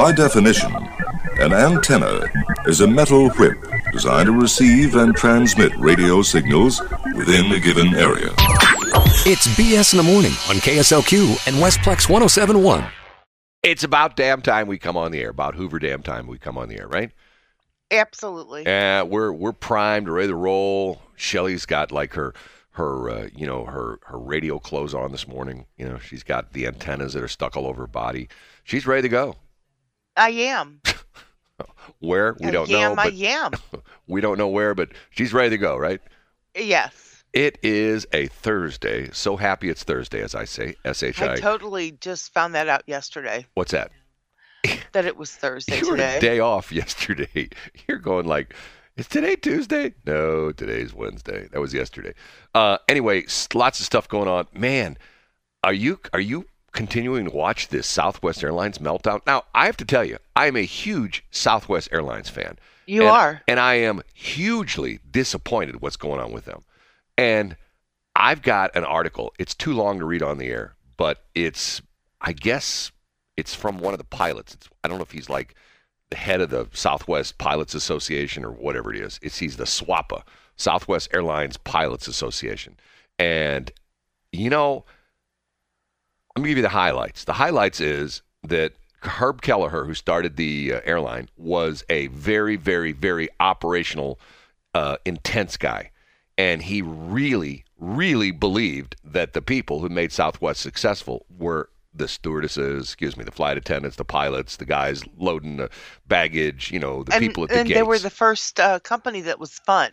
By definition, an antenna is a metal whip designed to receive and transmit radio signals within a given area. It's BS in the morning on KSLQ and Westplex 1071. It's about damn time we come on the air. About Hoover damn time we come on the air, right? Absolutely. Uh, we're we're primed, ready to roll. Shelley's got like her her uh, you know her her radio clothes on this morning. You know she's got the antennas that are stuck all over her body. She's ready to go. I am. Where we I don't am, know, I but am. we don't know where, but she's ready to go. Right? Yes. It is a Thursday. So happy it's Thursday, as I say. S H I I. totally just found that out yesterday What's that? that it was Thursday You were today. a day off yesterday. You're going like, is today Tuesday? No, today's Wednesday. That was yesterday. Uh, anyway, lots of stuff going on. Man, are you are you continuing to watch this Southwest Airlines meltdown? Now, I have to tell you, I am a huge Southwest Airlines fan. You And- are. and I am hugely disappointed what's going on with them. And I've got an article. It's too long to read on the air, but it's I guess it's from one of the pilots. It's, I don't know if he's like the head of the Southwest Pilots Association or whatever it is. It's he's the SWAPA, Southwest Airlines Pilots Association. And you know, let me give you the highlights. The highlights is that Herb Kelleher, who started the uh, airline, was a very, very, very operational, uh, intense guy. And he really, really believed that the people who made Southwest successful were the stewardesses, excuse me, the flight attendants, the pilots, the guys loading the baggage, you know, the and people at the and gates. they were the first uh, company that was fun.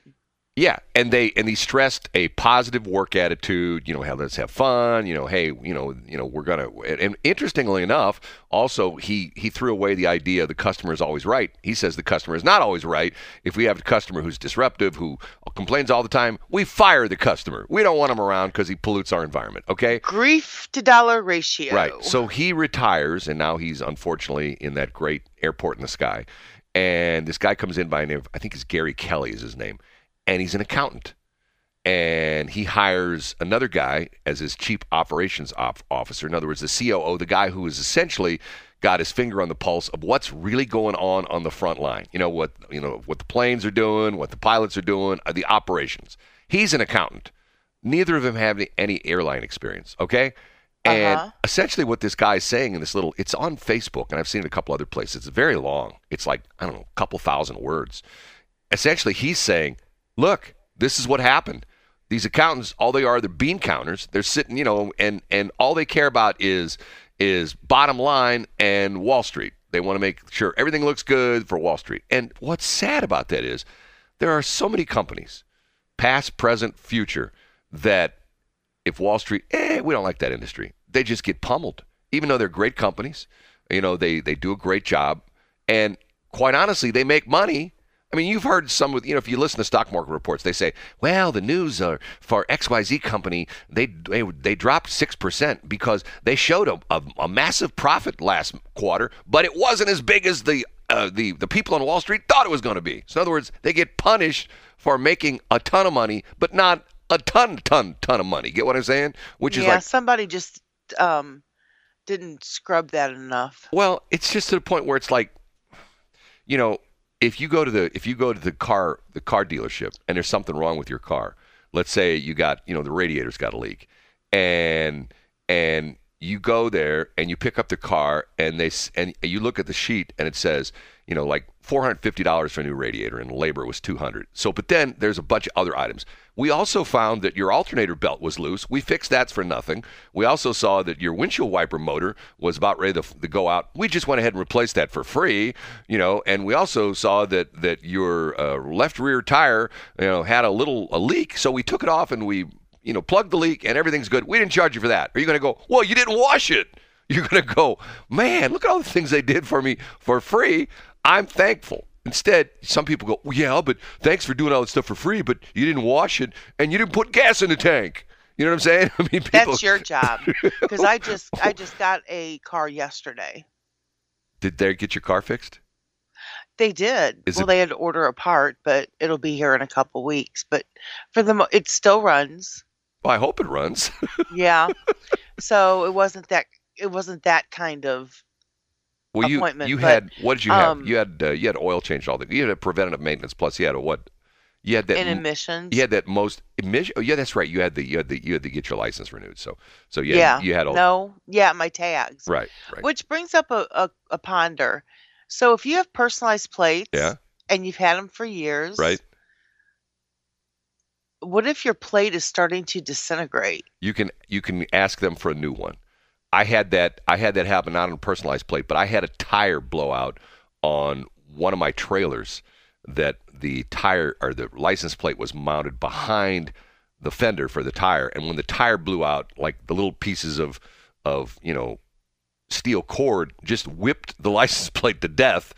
Yeah, and they and he stressed a positive work attitude. You know, hey, let's have fun. You know, hey, you know, you know, we're gonna. And, and interestingly enough, also he he threw away the idea the customer is always right. He says the customer is not always right. If we have a customer who's disruptive, who complains all the time, we fire the customer. We don't want him around because he pollutes our environment. Okay. Grief to dollar ratio. Right. So he retires, and now he's unfortunately in that great airport in the sky. And this guy comes in by name, I think it's Gary Kelly is his name, and he's an accountant. And he hires another guy as his chief operations op- officer. In other words, the COO, the guy who is essentially got his finger on the pulse of what's really going on on the front line. You know what you know what the planes are doing, what the pilots are doing, uh, the operations. He's an accountant. Neither of them have any, any airline experience. Okay. And Uh-huh. essentially, what this guy is saying in this little, it's on Facebook, and I've seen it a couple other places. It's very long. It's like, I don't know, a couple thousand words. Essentially, he's saying, look, this is what happened. These accountants, all they are, they're bean counters. They're sitting, you know, and and all they care about is is bottom line and Wall Street. They want to make sure everything looks good for Wall Street. And what's sad about that is there are so many companies, past, present, future, that if Wall Street, eh, we don't like that industry. They just get pummeled, even though they're great companies. You know, they they do a great job, and quite honestly, they make money. I mean, you've heard some with you know if you listen to stock market reports, they say, well, the news are for XYZ company they they, they dropped six percent because they showed a, a, a massive profit last quarter, but it wasn't as big as the uh, the the people on Wall Street thought it was going to be. So in other words, they get punished for making a ton of money, but not a ton, ton, ton of money. Get what I'm saying? Which is yeah, like, somebody just um didn't scrub that enough. well, it's just to the point where it's like, you know, if you go to the if you go to the car the car dealership and there's something wrong with your car, let's say you got you know the radiator's got a leak, and and you go there and you pick up the car and they and you look at the sheet and it says you know like four hundred fifty dollars for a new radiator and labor was two hundred. So, but then there's a bunch of other items. We also found that your alternator belt was loose. We fixed that for nothing. We also saw that your windshield wiper motor was about ready to, to go out. We just went ahead and replaced that for free, you know. And we also saw that that your uh, left rear tire, you know, had a little a leak. So we took it off and we, you know, plugged the leak and everything's good. We didn't charge you for that. Are you going to go? Well, you didn't wash it. You're going to go, man. Look at all the things they did for me for free. I'm thankful. Instead, some people go, well, yeah, but thanks for doing all that stuff for free, but you didn't wash it and you didn't put gas in the tank. You know what I'm saying? I mean, people, That's your job. Because I just I just got a car yesterday. Did they get your car fixed? They did. Is well, it- they had to order a part, but it'll be here in a couple weeks. But for the mo- it still runs. Well, I hope it runs. Yeah. so it wasn't that it wasn't that kind of Well, you appointment. you but, had what did you have? um, you had uh, you had oil change all the you had a preventative maintenance plus you had a what? You had that in emissions. you had that most emission. Oh, yeah, that's right. You had the you had the you had to get your license renewed. So so yeah yeah. you had all no. Yeah, my tags. right right Which brings up a, a, a ponder. So if you have personalized plates yeah and you've had them for years, right. what if your plate is starting to disintegrate? You can you can ask them for a new one. I had that I had that happen not on a personalized plate, but I had a tire blowout on one of my trailers that the tire or the license plate was mounted behind the fender for the tire. And when the tire blew out like the little pieces of of you know steel cord just whipped the license plate to death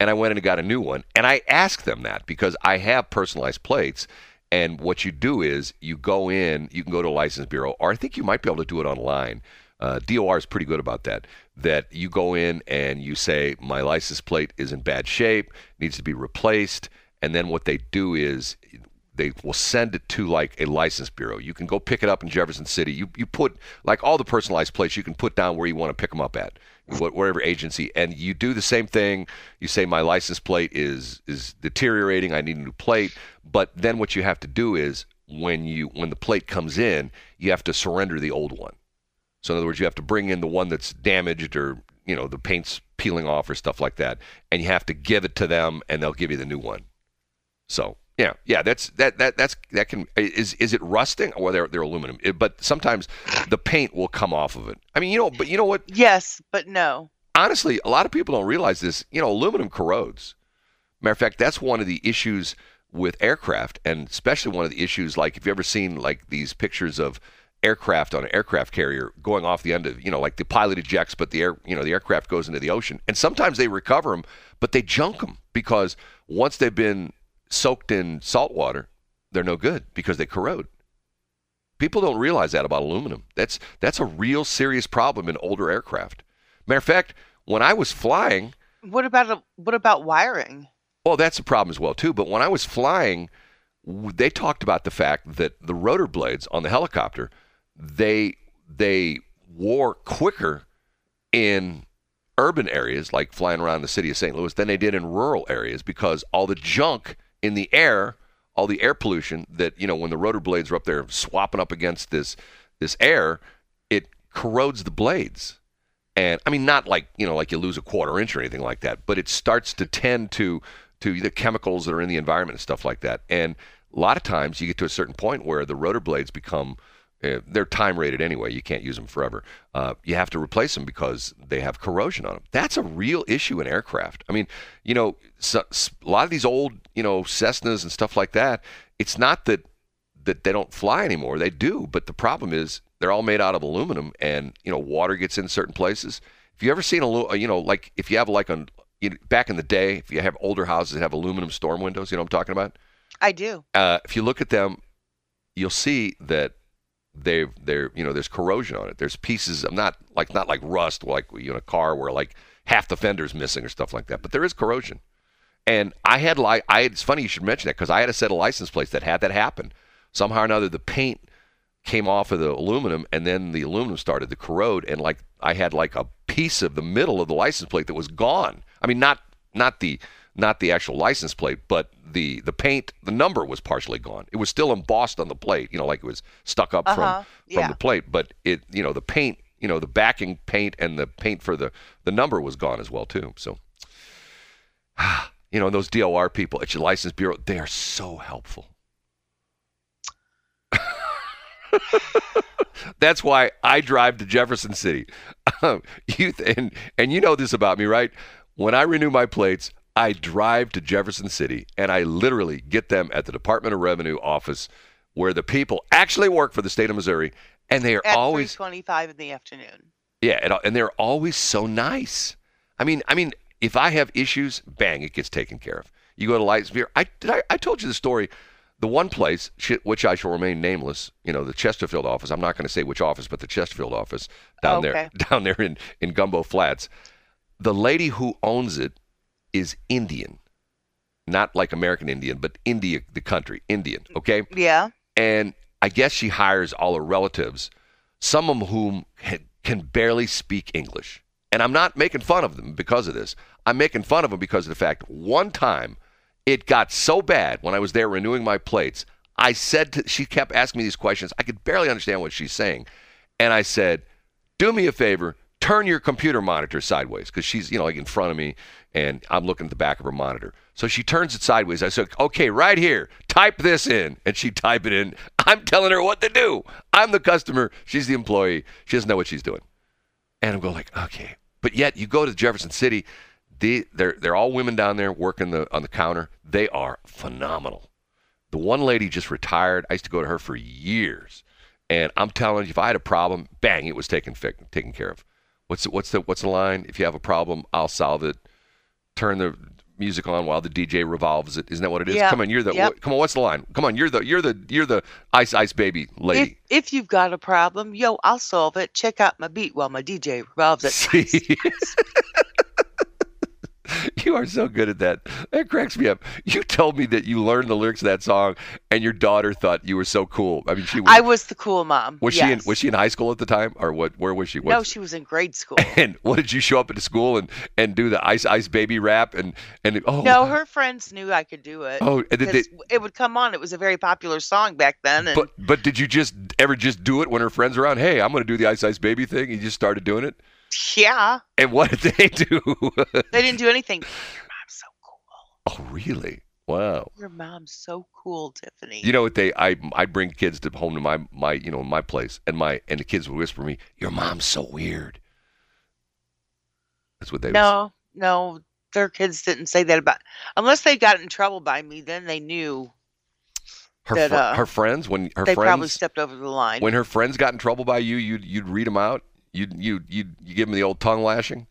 and I went in and got a new one. And I asked them that because I have personalized plates and what you do is you go in you can go to a license bureau or I think you might be able to do it online uh, DOR is pretty good about that. That you go in and you say, my license plate is in bad shape, needs to be replaced. And then what they do is they will send it to like a license bureau. You can go pick it up in Jefferson City. You, you put, like all the personalized plates, you can put down where you want to pick them up at, whatever agency. And you do the same thing. You say, my license plate is, is deteriorating. I need a new plate. But then what you have to do is when you when the plate comes in, you have to surrender the old one. So in other words, you have to bring in the one that's damaged or you know the paint's peeling off or stuff like that, and you have to give it to them, and they'll give you the new one. So yeah, yeah, that's that that that's that can is is it rusting? Well, they're they're aluminum, It- but sometimes the paint will come off of it. I mean, you know, but you know what? Yes, but no. honestly, a lot of people don't realize this. You know, aluminum corrodes. Matter of fact, that's one of the issues with aircraft, and especially one of the issues. Like, if you ever seen like these pictures of aircraft on an aircraft carrier going off the end of, you know, like the pilot ejects, but the air, you know, the aircraft goes into the ocean, and sometimes they recover them, but they junk them because once they've been soaked in salt water, they're no good because they corrode. People don't realize that about aluminum. That's that's a real serious problem in older aircraft. Matter of fact, when I was flying, What about a, what about wiring? well, that's a problem as well too. But when I was flying, they talked about the fact that the rotor blades on the helicopter, they they wore quicker in urban areas like flying around the city of St. Louis than they did in rural areas because all the junk in the air, all the air pollution that you know when the rotor blades are up there swapping up against this this air, it corrodes the blades. And I mean, not like you know, like you lose a quarter inch or anything like that, but it starts to tend to to the chemicals that are in the environment and stuff like that. And a lot of times, you get to a certain point where the rotor blades become uh, they're time rated anyway. You can't use them forever. Uh, you have to replace them because they have corrosion on them. That's a real issue in aircraft. I mean, you know, so, a lot of these old, you know, Cessnas and stuff like that. It's not that that they don't fly anymore. They do, but the problem is they're all made out of aluminum, and you know, water gets in certain places. If you ever seen a, you know, like if you have like on you know, back in the day, if you have older houses that have aluminum storm windows, you know what I'm talking about I do. uh, if you look at them, you'll see that they they're you know there's corrosion on it. There's pieces of not like not like rust like you know a car where like half the fender's missing or stuff like that, but there is corrosion. And I had like I it's funny you should mention that because I had a set of license plates that had that happen. Somehow or another, the paint came off of the aluminum, and then the aluminum started to corrode, and like I had like a piece of the middle of the license plate that was gone. I mean, not not the not the actual license plate, but the the paint, the number was partially gone. It was still embossed on the plate, you know, like it was stuck up Uh-huh, from from yeah. the plate, but it you know the paint, you know, the backing paint and the paint for the the number was gone as well too. So you know, those DOR people at your license bureau, they are so helpful. That's why I drive to Jefferson City. you th- and and you know this about me, right? When I renew my plates, I drive to Jefferson City and I literally get them at the Department of Revenue office where the people actually work for the state of Missouri and they are At always 25 in the afternoon. yeah, and, uh, and they're always so nice. I mean, I mean, if I have issues, bang, it gets taken care of. You go to Lightspear. I did. I, I told you the story. The one place, which I shall remain nameless, you know, the Chesterfield office. I'm not going to say which office, but the Chesterfield office down there, down there in in Gumbo Flats. The lady who owns it is Indian, not like American Indian, but India, the country, Indian. Okay Yeah. and I guess she hires all her relatives, some of whom can barely speak English. And I'm not making fun of them because of this. I'm making fun of them because of the fact one time it got so bad when I was there renewing my plates. I said to, she kept asking me these questions. I could barely understand what she's saying. And I said, "Do me a favor, turn your computer monitor sideways because she's, you know, like in front of me and I'm looking at the back of her monitor. So she turns it sideways. I said, "Okay, right here. Type this in." And she type it in. I'm telling her what to do. I'm the customer, she's the employee. She doesn't know what she's doing. And I'm going like, "Okay." But yet you go to Jefferson City, they, they're they're all women down there working the on the counter. They are phenomenal. The one lady just retired. I used to go to her for years, and I'm telling you, if I had a problem, bang, it was taken taken care of. What's the, what's the what's the line? If you have a problem, I'll solve it. Turn the music on while the DJ revolves it. Isn't that what it is? Yeah. Come on, you're the Yep. come on. What's the line? Come on, you're the you're the you're the ice ice baby If, lady. if you've got a problem, yo, I'll solve it. Check out my beat while my DJ revolves it. You are so good at that. That cracks me up. You told me that you learned the lyrics of that song, and your daughter thought you were so cool. I mean, she was. I was the cool mom. was she in. Was she in high school at the time, or what? Where was she? No, she was in grade school. And what did you show up at the school and and do the ice ice baby rap and and oh No, her friends knew I could do it. oh did it would come on. It was a very popular song back then, and but but did you just ever just do it when her friends were around? Hey, I'm going to do the ice ice baby thing. You just started doing it. Yeah, And what did they do? they didn't do anything. Your mom's so cool. oh really? Wow. Your mom's so cool, Tiffany. You know what they? I I bring kids to home to my my you know my place, and my and the kids would whisper to me, "Your mom's so weird." That's what they. would say. no, no, their kids didn't say that about. Unless they got in trouble by me, then they knew her that, fr- uh, her friends when her they probably friends stepped over the line. when her friends got in trouble by you, you'd you'd read them out. You'd you you you give them the old tongue lashing.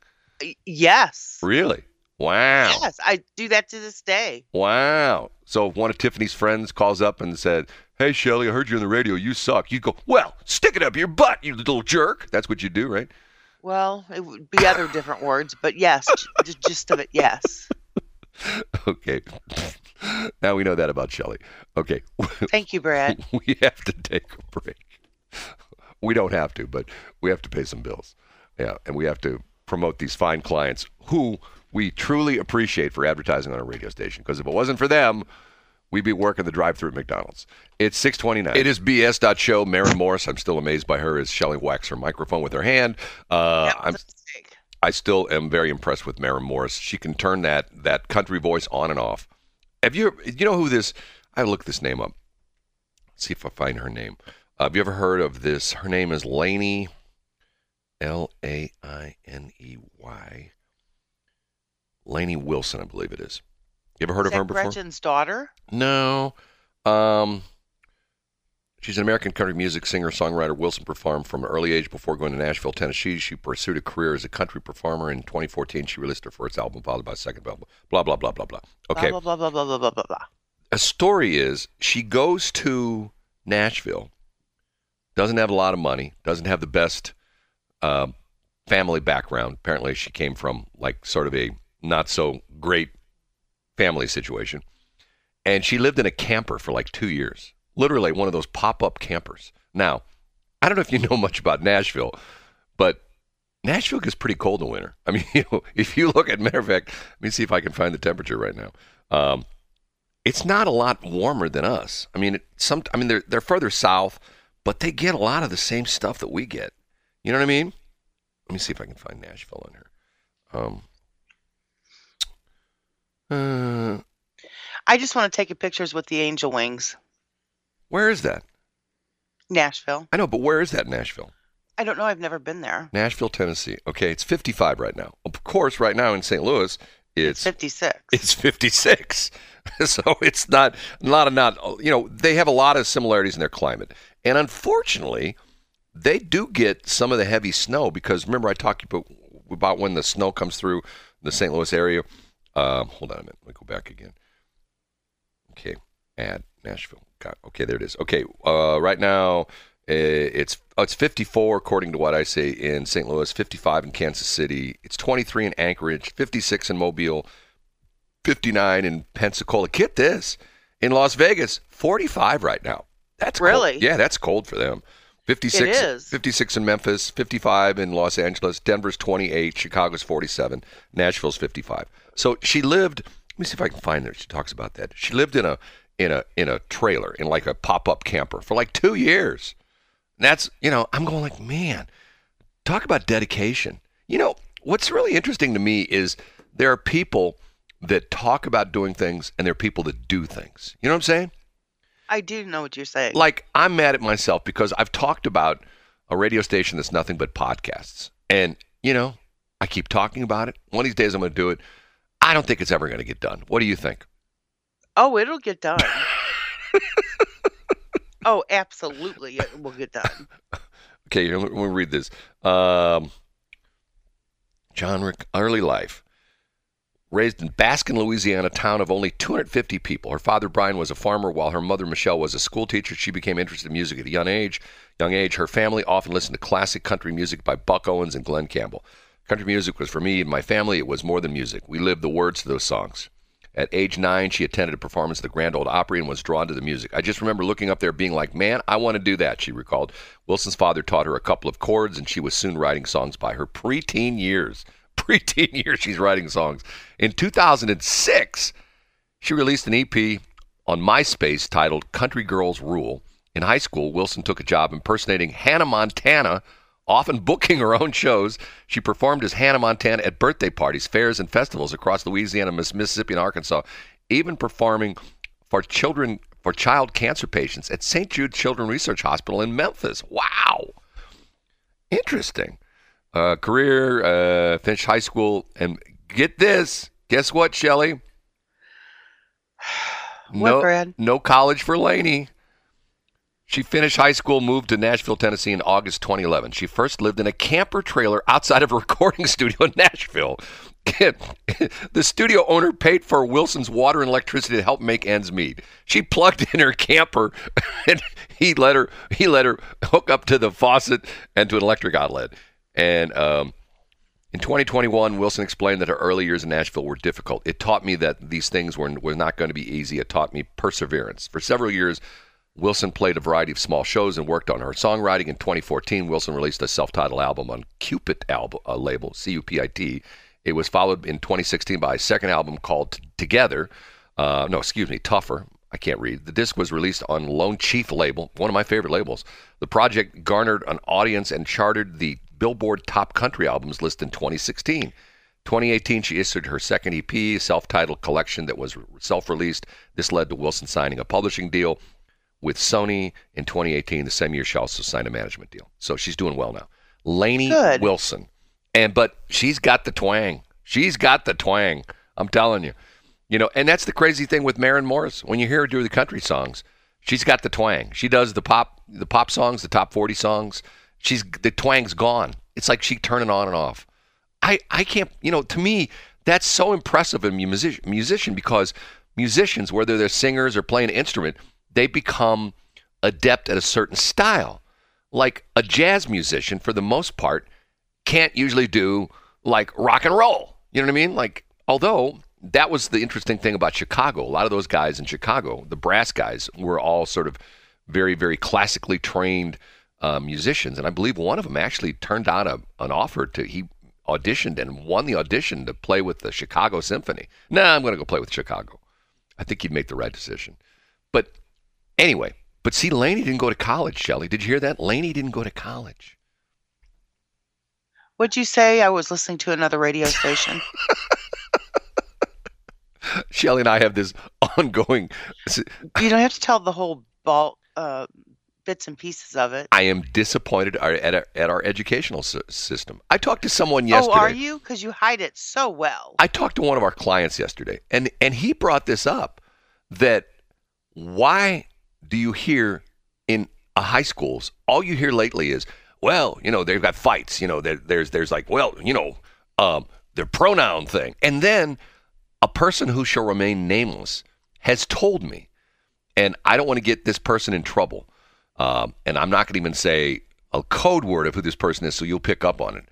Yes, Really? Wow. yes, I do that to this day. Wow. So if one of Tiffany's friends calls up and said, "Hey, Shelley, I heard you on the radio. You suck," you go, "Well, stick it up your butt, you little jerk." That's what you do, right? Well, it would be other different words, but yes, the gist of it, yes. Okay. Now we know that about Shelley. Okay. Thank you, Brad. we have to take a break. We don't have to, but we have to pay some bills. Yeah, and we have to promote these fine clients who we truly appreciate for advertising on our radio station. Because if it wasn't for them, we'd be working the drive-through at McDonald's. It's 629. It is BS.show. Maren Morris, I'm still amazed by her, as Shelley whacks her microphone with her hand. Uh, I'm. I still am very impressed with Maren Morris. She can turn that that country voice on and off. Have you you know who this? I look this name up. see if I find her name. Uh, have you ever heard of this? Her name is Lainey, L A I N E Y. Lainey Wilson, I believe it is. You ever heard Is of her before? Gretchen's daughter? No. Um, she's an American country music singer songwriter. Wilson performed from an early age before going to Nashville, Tennessee. She pursued a career as a country performer. In 2014, she released her first album, followed by a second album. Blah blah blah blah blah. Okay. Blah blah blah blah blah blah blah blah. A story is she goes to Nashville, doesn't have a lot of money, doesn't have the best uh, family background. Apparently, she came from like sort of a not so great family situation. And she lived in a camper for like two years, literally one of those pop up campers. Now, I don't know if you know much about Nashville, but Nashville gets pretty cold in winter. I mean, you know, if you look at, matter of fact, let me see if I can find the temperature right now. Um, it's not a lot warmer than us. I mean, it, some, I mean, they're they're further south, but they get a lot of the same stuff that we get. You know what I mean? Let me see if I can find Nashville on here. Um, uh, I just want to take a pictures with the angel wings. where is that? Nashville. I know, but where is that Nashville? I don't know. I've never been there. Nashville, Tennessee. Okay, it's 55 right now. Of course, right now in St. Louis, It's it's 56. it's 56. so it's not not a not you know they have a lot of similarities in their climate, and unfortunately, they do get some of the heavy snow because remember I talked about about when the snow comes through the St. Louis area. Um, hold on a minute. Let me go back again. Okay, add Nashville. Got okay. There it is. Okay, uh, right now uh, Uh, it's oh, it's 54 according to what I say in St. Louis, 55 in Kansas City. It's 23 in Anchorage, 56 in Mobile, 59 in Pensacola. Get this in Las Vegas, 45 right now. That's cold. Really? yeah. That's cold for them. 56, It is. 56 in Memphis, 55 in Los Angeles, Denver's 28, Chicago's 47, Nashville's 55. So she lived. Let me see if I can find there. She talks about that. She lived in a in a in a trailer in like a pop up camper for like two years. And that's you know I'm going like man, talk about dedication. You know what's really interesting to me is there are people that talk about doing things and there are people that do things. You know what I'm saying? I do know what you're saying. like I'm mad at myself because I've talked about a radio station that's nothing but podcasts. And, you know, I keep talking about it. One of these days I'm going to do it. I don't think it's ever going to get done. What do you think? oh, it'll get done. oh, absolutely, it will get done. Okay, let me read this. Um, John Rick, early life. Raised in Baskin, Louisiana, town of only 250 people. Her father Brian was a farmer, while her mother Michelle was a school teacher. She became interested in music at a young age. Young age, her family often listened to classic country music by Buck Owens and Glen Campbell. Country music was for me and my family. It was more than music. We lived the words to those songs. At age nine, she attended a performance of the Grand Ole Opry and was drawn to the music. I just remember looking up there being like, man, I want to do that, she recalled. Wilson's father taught her a couple of chords, and she was soon writing songs by her preteen years. Preteen years, she's writing songs. In 2006, she released an EP on MySpace titled Country Girls Rule. In high school, Wilson took a job impersonating Hannah Montana, often booking her own shows. She performed as Hannah Montana at birthday parties, fairs, and festivals across Louisiana, Mississippi, and Arkansas, even performing for children for child cancer patients at St. Jude Children's Research Hospital in Memphis. Wow. Interesting. Uh, career, uh, finished high school, and get this. Guess what, Shelley? What, no, Brad? no college for Lainey. She finished high school, moved to Nashville, Tennessee in August 2011. She first lived in a camper trailer outside of a recording studio in Nashville. the studio owner paid for Wilson's water and electricity to help make ends meet. She plugged in her camper and he let her he let her hook up to the faucet and to an electric outlet. And um, in 2021, Wilson explained that her early years in Nashville were difficult. It taught me that these things were, were not going to be easy. It taught me perseverance. For several years, Wilson played a variety of small shows and worked on her songwriting. In 2014, Wilson released a self-titled album on Cupit album, uh, label, C-U-P-I-T. It was followed in 2016 by a second album called Together. Uh, no, excuse me, Tougher. I can't read. The disc was released on Lone Chief label, one of my favorite labels. The project garnered an audience and charted the Billboard Top Country Albums list in 2016. 2018, she issued her second EP, self-titled collection that was self-released. This led to Wilson signing a publishing deal with Sony in 2018. The same year, she also signed a management deal. So she's doing well now. Lainey Good. Wilson, and but she's got the twang. She's got the twang. I'm telling you, you know. And that's the crazy thing with Maren Morris. When you hear her do the country songs, she's got the twang. She does the pop, the pop songs, the top 40 songs. She's the twang's gone. It's like she turning on and off. I, I can't, you know, to me, that's so impressive in a music, musician because musicians, whether they're singers or playing an instrument, they become adept at a certain style. Like a jazz musician, for the most part, can't usually do like rock and roll. You know what I mean? Like, although that was the interesting thing about Chicago. A lot of those guys in Chicago, the brass guys, were all sort of very, very classically trained uh, musicians, and I believe one of them actually turned down a, an offer to he auditioned and won the audition to play with the Chicago Symphony. Nah, I'm going to go play with Chicago. I think he'd make the right decision. But anyway, but see, Lainey didn't go to college, Shelley. Did you hear that? Lainey didn't go to college. What'd you say? I was listening to another radio station. Shelley and I have this ongoing. you don't have to tell the whole ball, uh, bits and pieces of it. I am disappointed at our, at our educational system. I talked to someone yesterday. Oh, are you? Because you hide it so well. I talked to one of our clients yesterday, and and he brought this up that why do you hear in high schools all you hear lately is well you know they've got fights you know there, there's there's like well you know um, the pronoun thing and then a person who shall remain nameless has told me and I don't want to get this person in trouble um, and I'm not going to even say a code word of who this person is so you'll pick up on it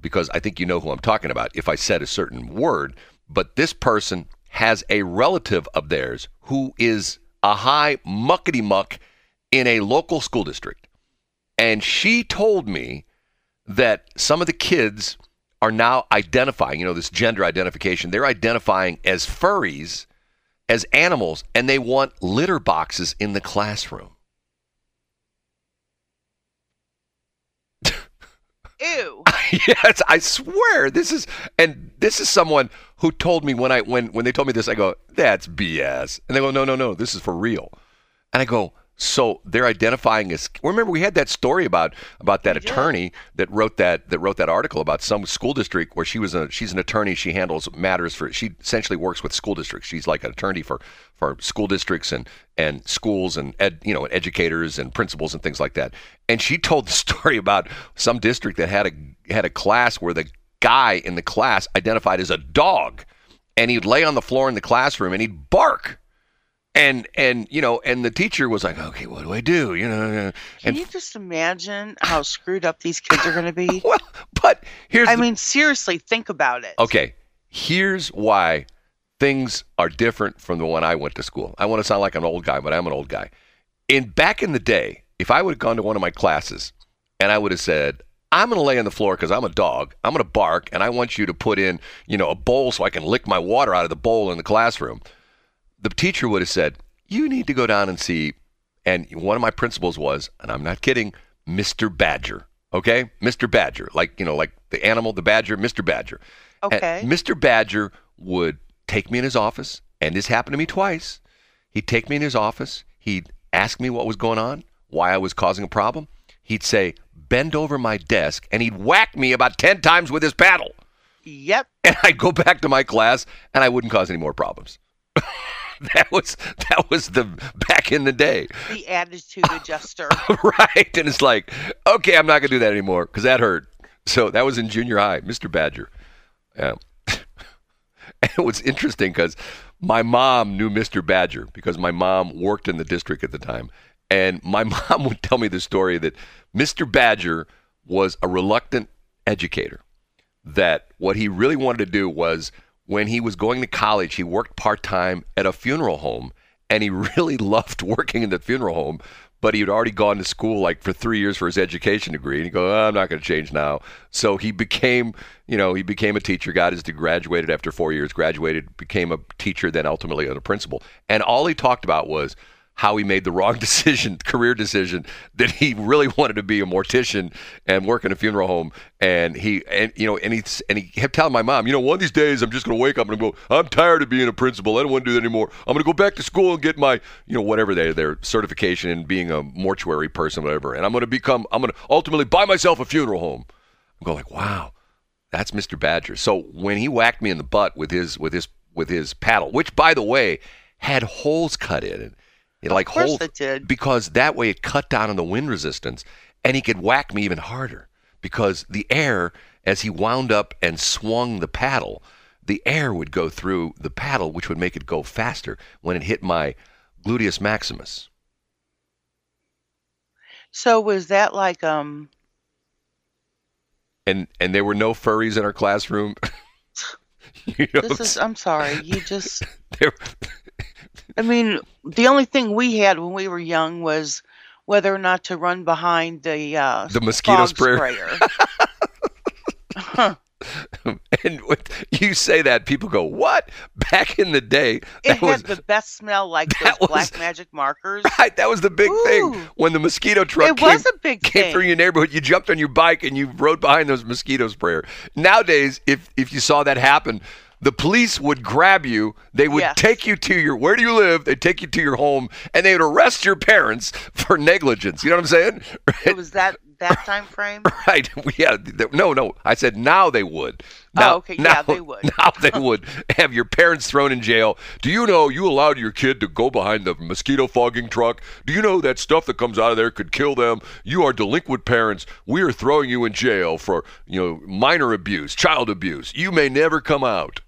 because I think you know who I'm talking about if I said a certain word. But this person has a relative of theirs who is a high muckety muck in a local school district. And she told me that some of the kids are now identifying, you know, this gender identification, they're identifying as furries, as animals, and they want litter boxes in the classroom. Ew. yes, I swear this is and this is someone who told me when I when when they told me this, I go, that's BS. And they go, no, no, no, this is for real. And I go, so they're identifying as. Remember, we had that story about about that We did. attorney that wrote that that wrote that article about some school district where she was a she's an attorney. She handles matters for. She essentially works with school districts. She's like an attorney for for school districts and and schools and ed, you know educators and principals and things like that. And she told the story about some district that had a had a class where the guy in the class identified as a dog, and he'd lay on the floor in the classroom and he'd bark and and you know and the teacher was like okay what do i do? You know uh, Can and you just imagine how screwed up these kids are going to be? well but here's I the- mean, seriously, think about it. okay here's why things are different from the one i went to school. I want to sound like an old guy but i'm an old guy. In back in the day if i would have gone to one of my classes and i would have said i'm going to lay on the floor because i'm a dog. I'm going to bark and i want you to put in you know a bowl so i can lick my water out of the bowl in the classroom the teacher would have said, You need to go down and see. And one of my principals was, and I'm not kidding, Mr. Badger. Okay? Mr. Badger. Like, you know, like the animal, the badger, Mr. Badger. And Okay. Mr. Badger would take me in his office, and this happened to me twice. He'd take me in his office. He'd ask me what was going on, why I was causing a problem. He'd say, Bend over my desk, and he'd whack me about 10 times with his paddle. Yep. And I'd go back to my class, and I wouldn't cause any more problems. that was that was the back in the day, The attitude adjuster. right? And it's like, okay, I'm not gonna do that anymore because that hurt. So that was in junior high, Mr. Badger. Yeah. and it was interesting because my mom knew Mr. Badger because my mom worked in the district at the time, and my mom would tell me the story that Mr. Badger was a reluctant educator that what he really wanted to do was when he was going to college, he worked part time at a funeral home, and he really loved working in the funeral home. But he had already gone to school like for three years for his education degree, and he go, oh, I'm not going to change now. So he became, you know, he became a teacher, got his degree, graduated after four years, graduated, became a teacher, then ultimately a principal. And all he talked about was how he made the wrong decision, career decision, that he really wanted to be a mortician and work in a funeral home. And he, and you know, and he, and he kept telling my mom, you know, one of these days I'm just going to wake up and go, I'm tired of being a principal. I don't want to do that anymore. I'm going to go back to school and get my, you know, whatever they, their certification in being a mortuary person, whatever. And I'm going to become, I'm going to ultimately buy myself a funeral home. I'm going like, wow, that's Mr. Badger. So when he whacked me in the butt with his, with his, with his paddle, which by the way had holes cut in it. It like holes it did. because that way it cut down on the wind resistance and he could whack me even harder because the air as he wound up and swung the paddle the air would go through the paddle which would make it go faster when it hit my gluteus maximus So was that like um and and there were no furries in our classroom you know this is I'm sorry, you just there, I mean, the only thing we had when we were young was whether or not to run behind the uh The mosquito sprayer. sprayer. and when you say that people go what back in the day It had was the best smell like those that was- black magic markers. right that was the big thing when the mosquito truck It came, was a big came thing. through your neighborhood you jumped on your bike and you rode behind those mosquito sprayer nowadays if if you saw that happen the police would grab you they would Yes. take you to your where do you live they'd take you to your home and they would arrest your parents for negligence you know what i'm saying It was oh, that that time frame. Right. Yeah. No, no. I said now they would. Oh, now, Oh, okay. Now, Yeah, they would. Now they would have your parents thrown in jail. Do you know you allowed your kid to go behind the mosquito fogging truck? Do you know that stuff that comes out of there could kill them? You are delinquent parents. We are throwing you in jail for you know minor abuse, child abuse. You may never come out.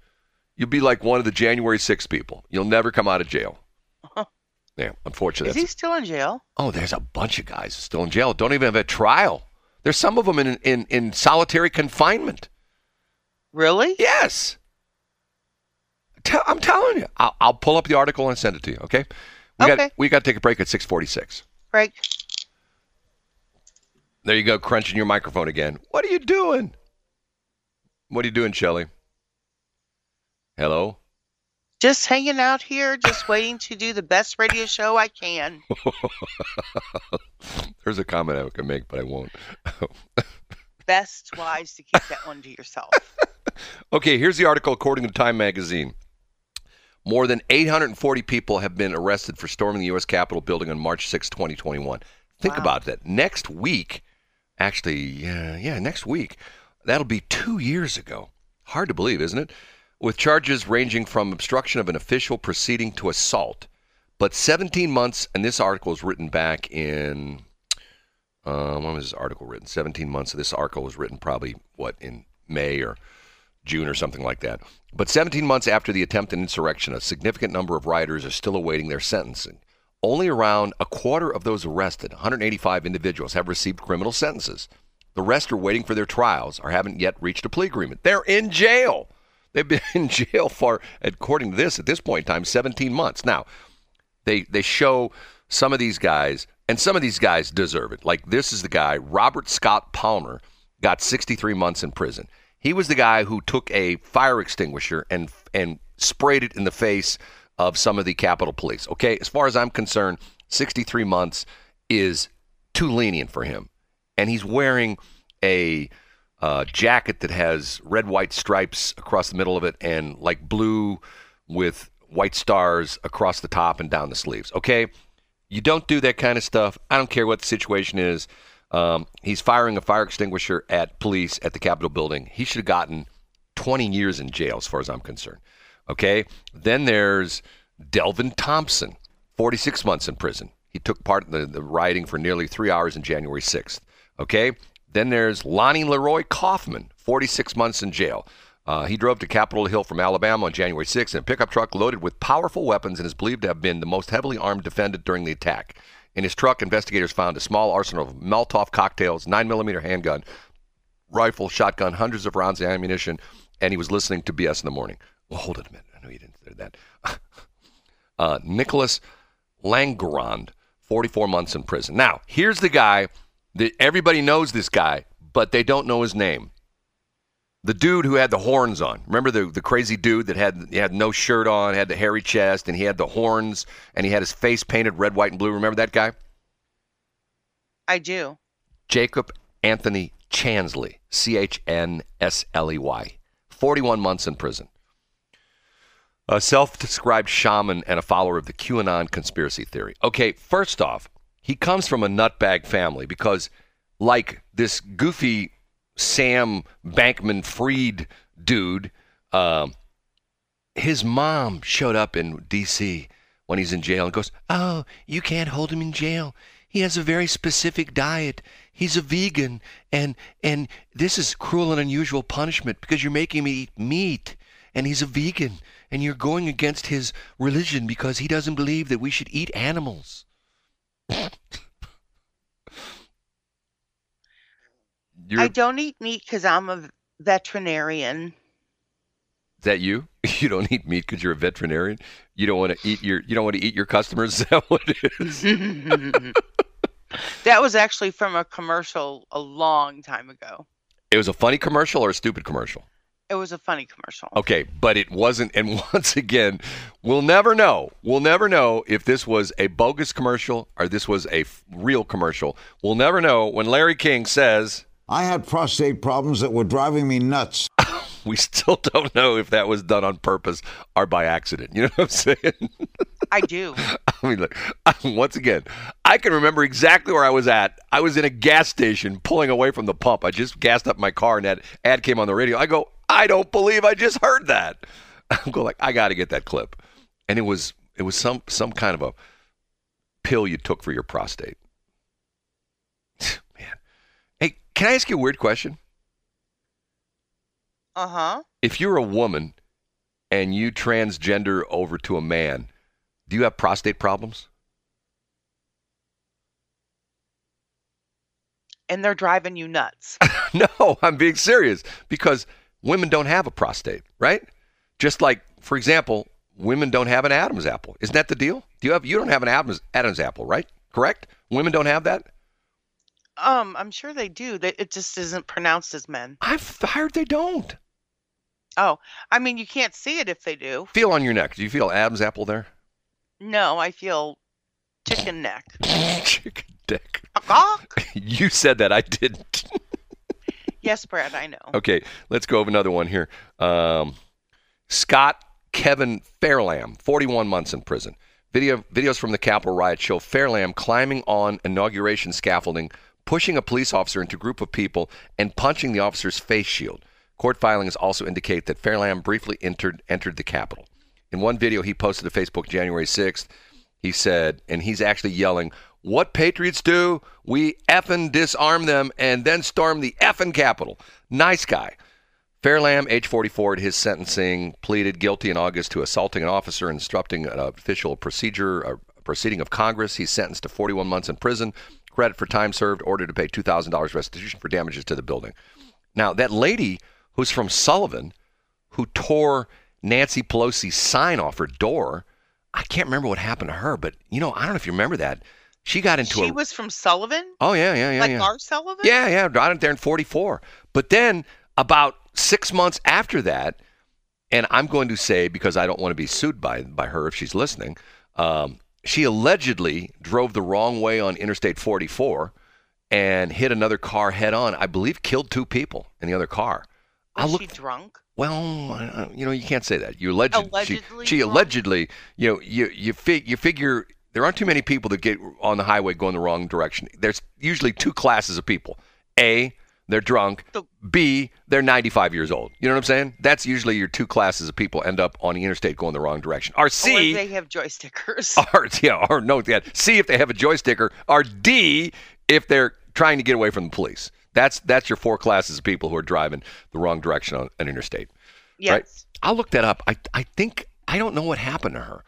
You'll be like one of the January 6 people. You'll never come out of jail. Yeah, unfortunately. Is he still in jail? Oh, there's a bunch of guys still in jail. Don't even have a trial. There's some of them in in, in solitary confinement. Really? Yes. Tell, I'm telling you. I'll, I'll pull up the article and send it to you. Okay. We got Okay. we got to take a break at 6:46. Break. There you go, crunching your microphone again. What are you doing? What are you doing, Shelley? Hello? Just hanging out here, just waiting to do the best radio show I can. There's a comment I could make, but I won't. Best wise to keep that one to yourself. okay, here's the article according to Time magazine. More than 840 people have been arrested for storming the U.S. Capitol building on March 6, 2021. Think Wow. about that. Next week, actually, yeah, yeah, next week, that'll be two years ago. Hard to believe, isn't it? With charges ranging from obstruction of an official proceeding to assault. But 17 months, and this article was written back in, uh, when was this article written? 17 months. Of this article was written probably, what, in May or June or something like that. But 17 months after the attempted insurrection, a significant number of rioters are still awaiting their sentencing. Only around a quarter of those arrested, 185 individuals, have received criminal sentences. The rest are waiting for their trials or haven't yet reached a plea agreement. They're in jail. They've been in jail for, according to this, at this point in time, 17 months. Now, they they show some of these guys, and some of these guys deserve it. Like this is the guy, Robert Scott Palmer, got 63 months in prison. He was the guy who took a fire extinguisher and and sprayed it in the face of some of the Capitol Police. Okay, as far as I'm concerned, 63 months is too lenient for him, and he's wearing a uh, jacket that has red white stripes across the middle of it and like blue with white stars across the top and down the sleeves. Okay, you don't do that kind of stuff. I don't care what the situation is. Um, he's firing a fire extinguisher at police at the Capitol building. He should have gotten 20 years in jail, as far as I'm concerned. Okay. Then there's Devlin Thompson, 46 months in prison. He took part in the, the rioting for nearly three hours on January 6th. Okay. Then there's Lonnie Leroy Coffman, 46 months in jail. Uh, he drove to Capitol Hill from Alabama on January 6th in a pickup truck loaded with powerful weapons and is believed to have been the most heavily armed defendant during the attack. In his truck, investigators found a small arsenal of Molotov cocktails, 9mm handgun, rifle, shotgun, hundreds of rounds of ammunition, and he was listening to BS in the morning. Well, hold it a minute. I know you didn't say that. uh, Nicholas Languerand, 44 months in prison. Now, here's the guy everybody knows this guy, but they don't know his name. The dude who had the horns on. Remember the, the crazy dude that had had no shirt on, had the hairy chest, and he had the horns, and he had his face painted red, white, and blue. Remember that guy? I do. Jacob Anthony Chansley, C H N S L E Y, 41 months in prison. A self described shaman and a follower of the QAnon conspiracy theory. Okay, first off, he comes from a nutbag family because, like this goofy Sam Bankman Fried dude, um, his mom showed up in D.C. when he's in jail and goes, Oh, you can't hold him in jail. He has a very specific diet. He's a vegan, and and this is cruel and unusual punishment because you're making him eat meat, and he's a vegan, and you're going against his religion because he doesn't believe that we should eat animals. You're, I don't eat meat because I'm a veterinarian. Is that you? You don't eat meat because you're a veterinarian. You don't want to eat your. You don't want to eat your customers. Is that what it is? that was actually from a commercial a long time ago. It was a funny commercial or a stupid commercial. It was a funny commercial. Okay, but it wasn't. And once again, we'll never know. We'll never know if this was a bogus commercial or this was a f- real commercial. We'll never know when Larry King says, I had prostate problems that were driving me nuts. we still don't know if that was done on purpose or by accident. You know what I'm saying? I do. I mean, look, once again, I can remember exactly where I was at. I was in a gas station pulling away from the pump. I just gassed up my car and that ad came on the radio. I go, I don't believe I just heard that. I'm going like, I got to get that clip. And it was it was some some kind of a pill you took for your prostate. Man. Hey, can I ask you a weird question? Uh huh. If you're a woman and you transgender over to a man, do you have prostate problems? And they're driving you nuts. No, I'm being serious because women don't have a prostate, right? Just like, for example, women don't have an Adam's apple. Isn't that the deal? Do you have you don't have an Adam's Adam's apple, right? Correct? Women don't have that? Um, I'm sure they do. That it just isn't pronounced as men. I've heard they don't. Oh, I mean, you can't see it if they do. Feel on your neck. Do you feel Adam's apple there? No, I feel chicken neck. Chicken dick. Gawk. You said that. I didn't. yes, Brad, I know. Okay, let's go over another one here. Um, Scott Kevin Fairlamb, 41 months in prison. Video videos from the Capitol riot show Fairlamb climbing on inauguration scaffolding, pushing a police officer into a group of people, and punching the officer's face shield. Court filings also indicate that Fairlamb briefly entered entered the Capitol. In one video he posted to Facebook January 6th, he said, and he's actually yelling, What Patriots do? We effing disarm them and then storm the effing Capitol. Nice guy. Fairlamb, age 44, at his sentencing, pleaded guilty in August to assaulting an officer and disrupting an official procedure, a proceeding of Congress. He's sentenced to 41 months in prison, credit for time served, ordered to pay $2,000 restitution for damages to the building. Now, that lady who's from Sullivan, who tore Nancy Pelosi's sign off her door, I can't remember what happened to her, but you know, I don't know if you remember that. She got into it. She a was from Sullivan, oh yeah yeah yeah like yeah our Sullivan. yeah yeah right there in 44. But then about six months after that, and I'm going to say because I don't want to be sued by by her if she's listening, um, she allegedly drove the wrong way on Interstate 44 and hit another car head on. I believe killed two people in the other car. I Was she drunk? well, you know, you can't say that. You alleged, Allegedly she, she allegedly, you know, you you, fig, you figure there aren't too many people that get on the highway going the wrong direction. There's usually two classes of people. A, they're drunk. B, they're 95 years old. You know what I'm saying? That's usually your two classes of people end up on the interstate going the wrong direction. Or Or C, they have joystickers. or yeah, or no, yeah. C if they have a joystick, or, or D if they're trying to get away from the police. That's that's your four classes of people who are driving the wrong direction on an interstate. yes. Right. I'll look that up. I I think I don't know what happened to her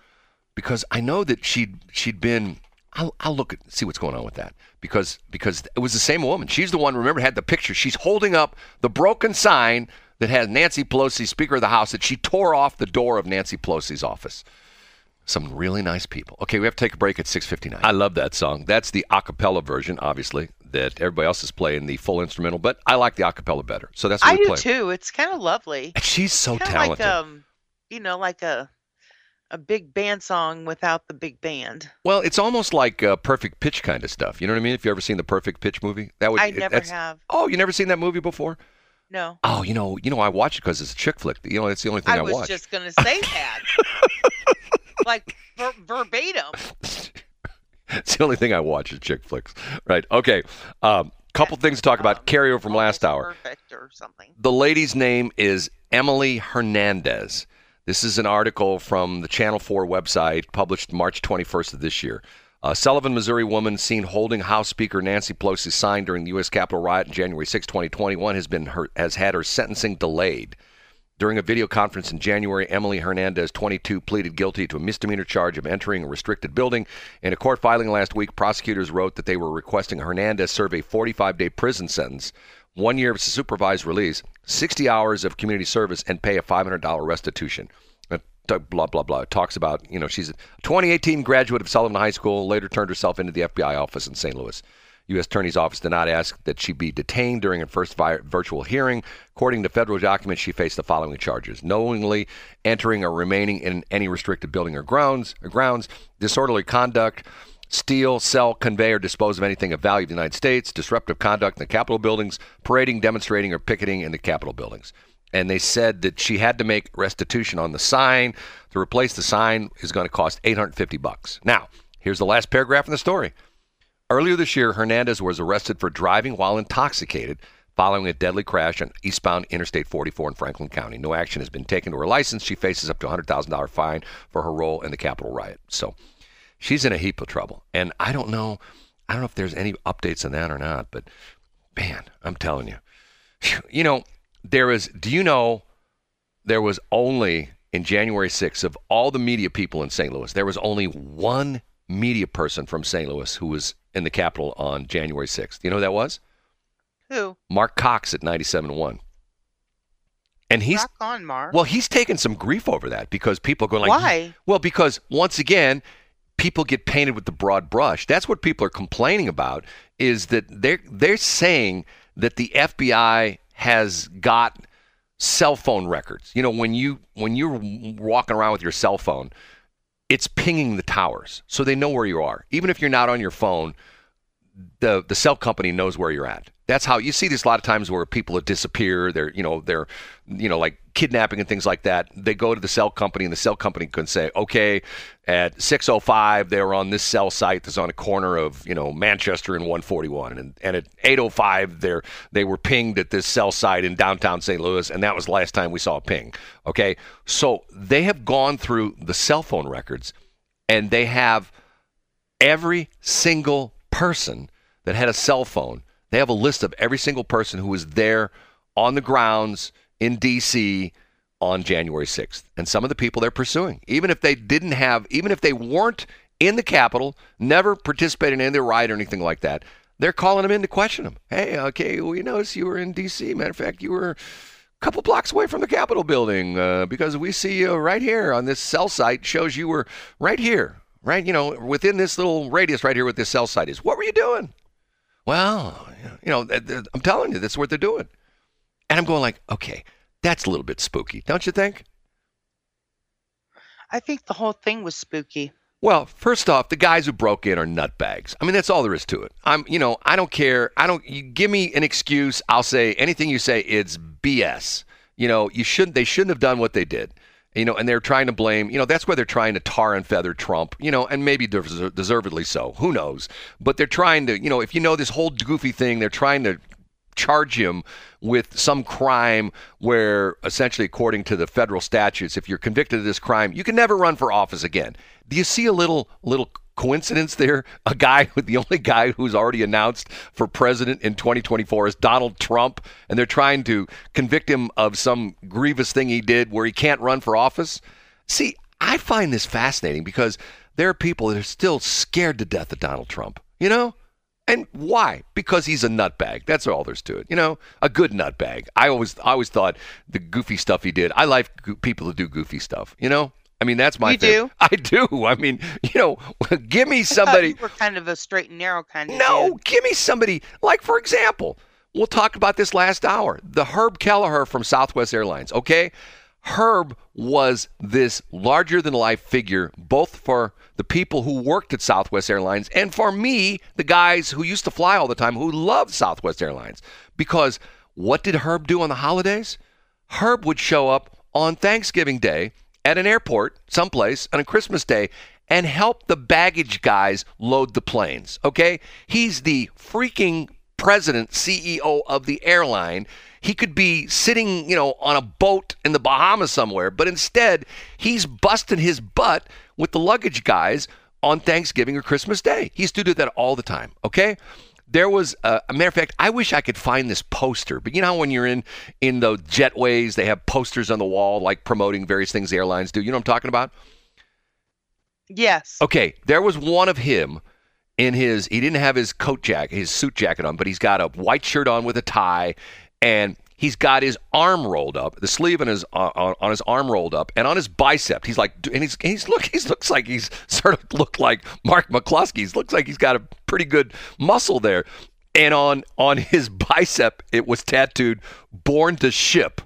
because I know that she'd she'd been. I'll, I'll look at see what's going on with that because because it was the same woman. She's the one. Remember, had the picture. She's holding up the broken sign that has Nancy Pelosi, Speaker of the House, that she tore off the door of Nancy Pelosi's office. Some really nice people. Okay, we have to take a break at 6:59. I love that song. That's the a cappella version, obviously, that everybody else is playing the full instrumental, but I like the a cappella better. So that's what I we do play. too. It's kind of lovely. And she's so kind talented. like um, you know, like a a big band song without the big band. Well, it's almost like uh, perfect pitch kind of stuff. You know what I mean? If you ever seen the Perfect Pitch movie, that would be I never that's- have. Oh, you never seen that movie before? No, Oh, you know, you know, I watch it because it's a chick flick. You know, it's the only thing I, I was watch. just gonna say that, like ver- verbatim. it's the only thing I watch is chick flicks. Right? Okay. Um, couple things to talk about. Um, Carryover from last hour. Perfect or something. The lady's name is Emily Hernandez. This is an article from the Channel 4 website published March 21st of this year. A Sullivan, Missouri woman seen holding House Speaker Nancy Pelosi's sign during the U.S. Capitol riot on January 6, 2021, has been her, has had her sentencing delayed. During a video conference in January, Emily Hernandez, 22, pleaded guilty to a misdemeanor charge of entering a restricted building. In a court filing last week, prosecutors wrote that they were requesting Hernandez serve a 45 day prison sentence, one year of supervised release, 60 hours of community service, and pay a $500 restitution. Uh, Blah, blah, blah. It talks about, you know, she's a 2018 graduate of Sullivan High School, later turned herself into the FBI office in St. Louis. U.S. Attorney's Office did not ask that she be detained during her first vi- virtual hearing. According to federal documents, she faced the following charges: knowingly entering or remaining in any restricted building or grounds, or grounds, disorderly conduct, steal, sell, convey, or dispose of anything of value to the United States, disruptive conduct in the Capitol buildings, parading, demonstrating, or picketing in the Capitol buildings. And they said that she had to make restitution on the sign. To replace the sign is going to cost 850 bucks. Now, here's the last paragraph in the story. Earlier this year, Hernandez was arrested for driving while intoxicated following a deadly crash on eastbound Interstate 44 in Franklin County. No action has been taken to her license. She faces up to a $100,000 fine for her role in the Capitol riot. So she's in a heap of trouble. And I don't know, I don't know if there's any updates on that or not, but man, I'm telling you. You know, there is, do you know there was only in January 6th of all the media people in St. Louis, there was only one media person from St. Louis who was in the Capitol on January 6th. You know who that was? Who? Mark Cox at 97.1. And he's Rock on, Mark. well, he's taken some grief over that because people are going like, Why? Well, because once again, people get painted with the broad brush. That's what people are complaining about is that they're they're saying that the FBI has got cell phone records. You know, when you when you're walking around with your cell phone, it's pinging the towers, so they know where you are. Even if you're not on your phone, the the cell company knows where you're at. That's how you see this a lot of times where people disappear. They're you know they're you know like kidnapping and things like that. They go to the cell company and the cell company can say, okay, at 6:05 they were on this cell site that's on a corner of you know Manchester and 141, and and at 8:05 they they were pinged at this cell site in downtown St. Louis, and that was the last time we saw a ping. Okay, so they have gone through the cell phone records, and they have every single person that had a cell phone they have a list of every single person who was there on the grounds in D.C. on January 6th. And some of the people they're pursuing, even if they didn't have, even if they weren't in the Capitol, never participated in the riot or anything like that, they're calling them in to question them. Hey, okay, we noticed you were in D.C. Matter of fact, you were a couple blocks away from the Capitol building uh, because we see you right here on this cell site shows you were right here, right, you know, within this little radius right here with this cell site is. What were you doing? Well, you know, I'm telling you, that's what they're doing. And I'm going like, okay, that's a little bit spooky, don't you think? I think the whole thing was spooky. Well, first off, the guys who broke in are nutbags. I mean, that's all there is to it. I'm, you know, I don't care. I don't. You give me an excuse. I'll say anything you say. It's BS. You know, you shouldn't. They shouldn't have done what they did you know, and they're trying to blame, you know, that's why they're trying to tar and feather Trump, you know, and maybe deservedly so. Who knows? But they're trying to, you know, if you know this whole goofy thing, they're trying to charge him with some crime where essentially according to the federal statutes if you're convicted of this crime you can never run for office again do you see a little little coincidence there? A guy the only guy who's already announced for president in 2024 is Donald Trump, and they're trying to convict him of some grievous thing he did where he can't run for office. See, I find this fascinating because there are people that are still scared to death of Donald Trump. You know? And why? Because he's a nutbag. That's all there's to it. You know, a good nutbag. I always, I always thought the goofy stuff he did. I like people who do goofy stuff. You know, I mean, that's my you thing. do? I do. I mean, you know, give me somebody. we're kind of a straight and narrow kind of. No, dude. give me somebody. Like, for example, we'll talk about this last hour. The Herb Kelleher from Southwest Airlines. Okay, Herb was this larger than life figure, both for the people who worked at Southwest Airlines and for me, the guys who used to fly all the time, who loved Southwest Airlines. Because what did Herb do on the holidays? Herb would show up on Thanksgiving Day at an airport someplace on a Christmas day and help the baggage guys load the planes. Okay? He's the freaking president, CEO of the airline. He could be sitting, you know, on a boat in the Bahamas somewhere, but instead, he's busting his butt with the luggage guys on Thanksgiving or Christmas Day. He used to do that all the time, okay? There was a, a, matter of fact i wish i could find this poster but you know when you're in in the jetways they have posters on the wall like promoting various things the airlines do? You know what i'm talking about? Yes. Okay there was one of him in his he didn't have his coat jacket his suit jacket on but he's got a white shirt on with a tie and he's got his arm rolled up, the sleeve on his uh, on his arm rolled up, and on his bicep, he's like, and he's he's look, he looks like he's sort of looked like Mark McCluskey. He looks like he's got a pretty good muscle there, and on on his bicep, it was tattooed "Born to Ship,"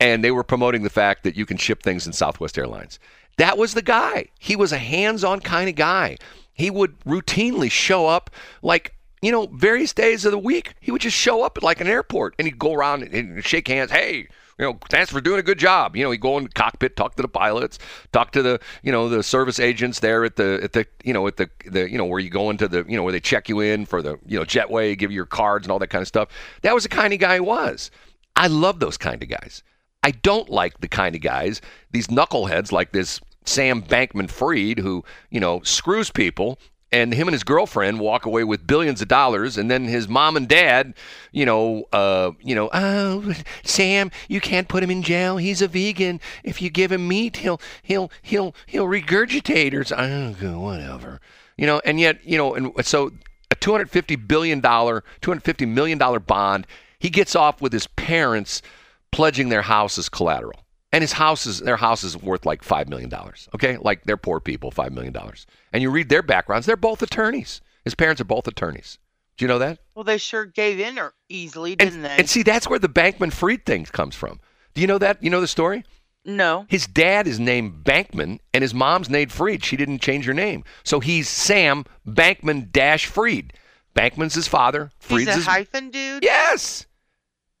and they were promoting the fact that you can ship things in Southwest Airlines. That was the guy. He was a hands-on kind of guy. He would routinely show up like you know, various days of the week, he would just show up at like an airport and he'd go around and shake hands. Hey, you know, thanks for doing a good job. You know, he'd go in the cockpit, talk to the pilots, talk to the, you know, the service agents there at the, at the, you know, at the, the, you know, where you go into the, you know, where they check you in for the, you know, jetway, give you your cards and all that kind of stuff. That was the kind of guy he was. I love those kind of guys. I don't like the kind of guys, these knuckleheads like this Sam Bankman Fried, who, you know, screws people and him and his girlfriend walk away with billions of dollars and then his mom and dad you know uh, you know oh sam you can't put him in jail. He's a vegan. If you give him meat he'll he'll he'll he'll regurgitate or oh, whatever. You know and yet you know and so a 250 billion dollar 250 million dollar bond he gets off with his parents pledging their house as collateral and his house is their house is worth like five million dollars. Okay, like they're poor people, five million dollars. And you read their backgrounds; they're both attorneys. His parents are both attorneys. Do you know that? Well, they sure gave in or easily, didn't they? and see, that's where the Bankman Fried thing comes from. Do you know that? You know the story? no. His dad is named Bankman, and his mom's named Fried. She didn't change her name, so he's Sam Bankman Dash Fried. Bankman's his father. He's a his hyphen dude. Yes.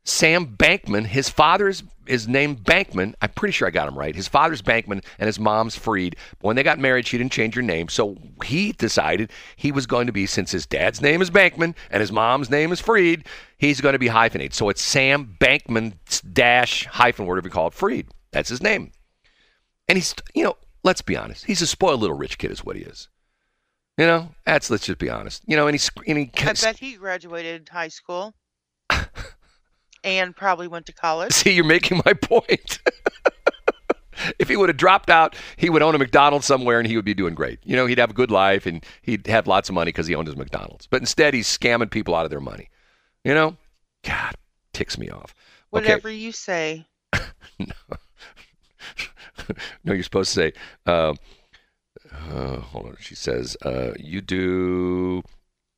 Sam Bankman. His father's is named Bankman. I'm pretty sure I got him right. His father's Bankman and his mom's Fried. But when they got married, she didn't change her name. So he decided he was going to be, since his dad's name is Bankman and his mom's name is Fried, he's going to be hyphenated. So it's Sam Bankman dash hyphen, whatever you call it, Fried. That's his name. And he's, you know, let's be honest. He's a spoiled little rich kid, is what he is. You know, that's let's just be honest. You know, and he's and he I bet he graduated high school and probably went to college. See, you're making my point. if he would have dropped out, he would own a McDonald's somewhere and he would be doing great. You know, he'd have a good life and he'd have lots of money because he owned his McDonald's. But instead, he's scamming people out of their money. You know, God, ticks me off. Okay. Whatever you say. no, you're supposed to say, uh, uh, hold on. She says, uh, you do.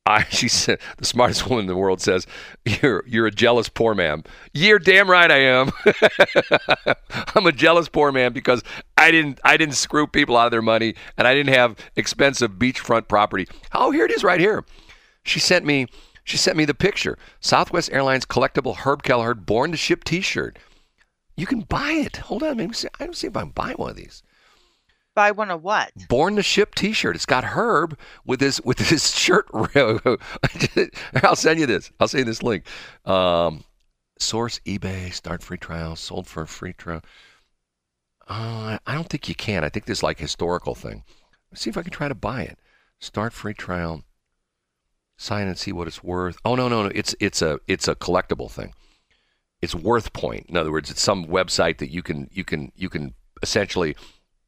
I, she said, the smartest woman in the world says, "You're you're a jealous poor man." You're damn right I am. I'm a jealous poor man because I didn't I didn't screw people out of their money and I didn't have expensive beachfront property. Oh, here it is right here. She sent me she sent me the picture. Southwest Airlines collectible Herb Kelleher Born to Ship T-shirt. You can buy it. Hold on, maybe see, I don't see if I can buy one of these. Buy one of what? Born to Ship T-shirt. It's got Herb with his with his shirt. I'll send you this. I'll send you this link. Um, source eBay. Start free trial. Sold for a free trial. Uh, I don't think you can. I think there's like historical thing. Let's see if I can try to buy it. Start free trial. Sign and see what it's worth. Oh no no no! It's it's a it's a collectible thing. It's worth point. In other words, it's some website that you can you can you can essentially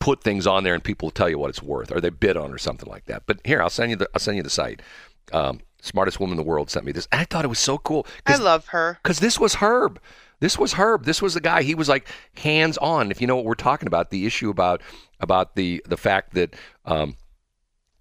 put things on there and people will tell you what it's worth or they bid on or something like that. But here, I'll send you the I'll send you the site. Um, smartest woman in the world sent me this. And I thought it was so cool. I love her. Because this was Herb. This was Herb. This was the guy. He was like hands on. If you know what we're talking about, the issue about about the the fact that um,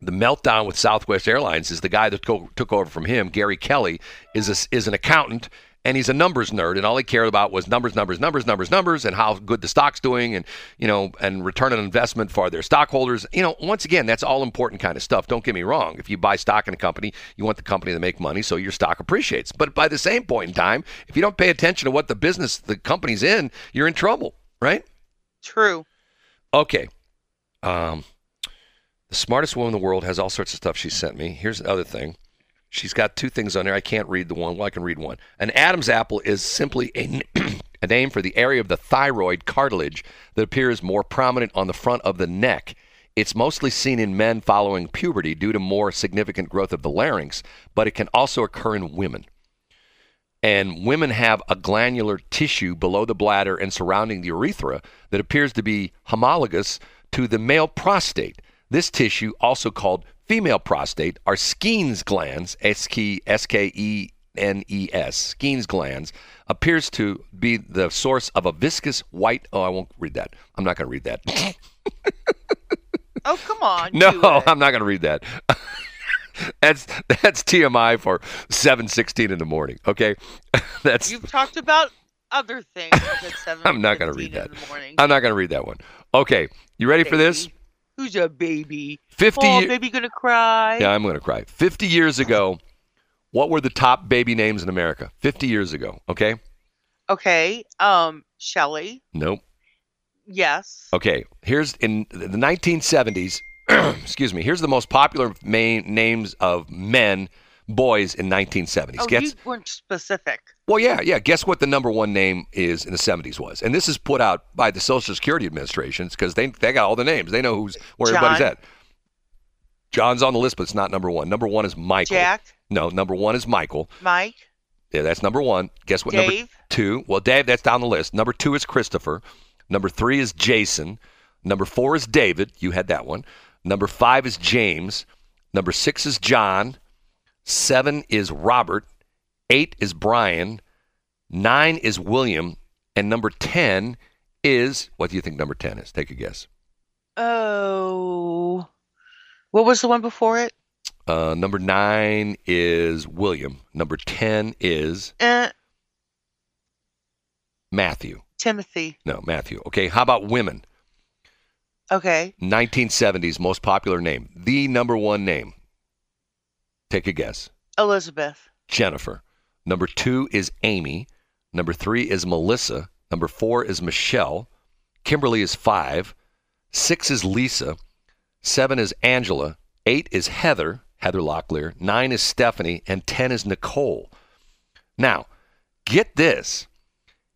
the meltdown with Southwest Airlines is the guy that co- took over from him. Gary Kelly is a, is an accountant and he's a numbers nerd, and all he cared about was numbers, numbers, numbers, numbers, numbers, and how good the stock's doing, and you know, and return on investment for their stockholders. You know, once again, that's all important kind of stuff. Don't get me wrong. If you buy stock in a company, you want the company to make money, so your stock appreciates. But by the same point in time, if you don't pay attention to what the business the company's in, you're in trouble, right? True. Okay. Um, the smartest woman in the world has all sorts of stuff she sent me. Here's another thing. She's got two things on there. I can't read the one. Well, I can read one. An Adam's apple is simply a, a name for the area of the thyroid cartilage that appears more prominent on the front of the neck. It's mostly seen in men following puberty due to more significant growth of the larynx, but it can also occur in women. And women have a glandular tissue below the bladder and surrounding the urethra that appears to be homologous to the male prostate. This tissue, also called female prostate, are Skene's glands, S K E N E S, Skene's glands, appears to be the source of a viscous white. Oh, I won't read that. I'm not going to read that. Oh, come on. no. I'm not going to read that. that's that's TMI for 7:16 in the morning. Okay, that's You've talked about other things at 7 I'm not going to read that. In the morning. I'm not going to read that one. Okay, you ready for this? Baby. Who's a baby? 50 Oh, ye- baby gonna cry. Yeah, I'm to cry. 50 years ago, what were the top baby names in America? 50 years ago, okay? Okay. Um, Shelly. Nope. Yes. Okay, here's in the 1970s, excuse me, here's the most popular main names of men, boys in 1970s. Oh, Guess you weren't specific. Well, yeah, yeah. Guess what the number one name is in the 70s was? And this is put out by the Social Security Administration because they, they got all the names. They know who's where everybody's at. John's on the list, but it's not number one. Number one is Michael. Jack. No, number one is Michael. Mike. Yeah, that's number one. Guess what number two? Well, Dave, that's down the list. Number two is Christopher. Number three is Jason. Number four is David. You had that one. Number five is James. Number six is John. Seven is Robert. Eight is Brian. Nine is William. And number 10 is what do you think number 10 is? Take a guess. Oh, what was the one before it? Uh, number 9 is William. Number 10 is Uh, Matthew. Timothy. No, Matthew. Okay, how about women? Okay. 1970s most popular name. The number 1 name. Take a guess. Elizabeth. Jennifer. Number 2 is Amy. Number 3 is Melissa. Number 4 is Michelle. Kimberly is 5. 6 is Lisa. 7 is Angela. 8 is Heather, Heather Locklear. 9 is Stephanie. And 10 is Nicole. Now, get this.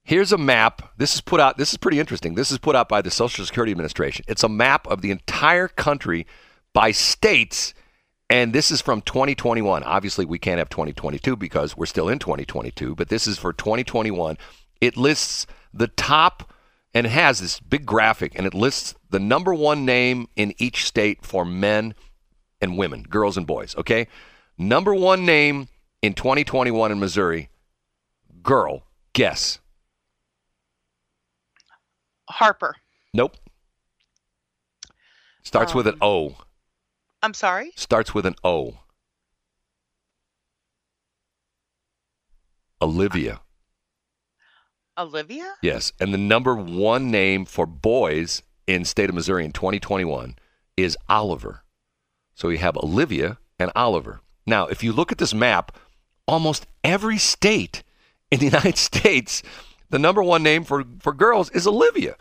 Here's a map. This is put out. This is pretty interesting. This is put out by the Social Security Administration. It's a map of the entire country by states, and this is from 2021. Obviously, we can't have 2022 because we're still in 2022, but this is for 2021. It lists the top and it has this big graphic, and it lists the number one name in each state for men and women, girls and boys. Okay, number one name in 2021 in Missouri, girl. Guess. Harper. Nope. Starts with an Um, O. I'm sorry. Starts with an O. Olivia. Olivia. Yes. And the number one name for boys in state of Missouri in 2021 is Oliver. So you have Olivia and Oliver. Now, if you look at this map, almost every state in the United States, the number one name for, for girls is Olivia.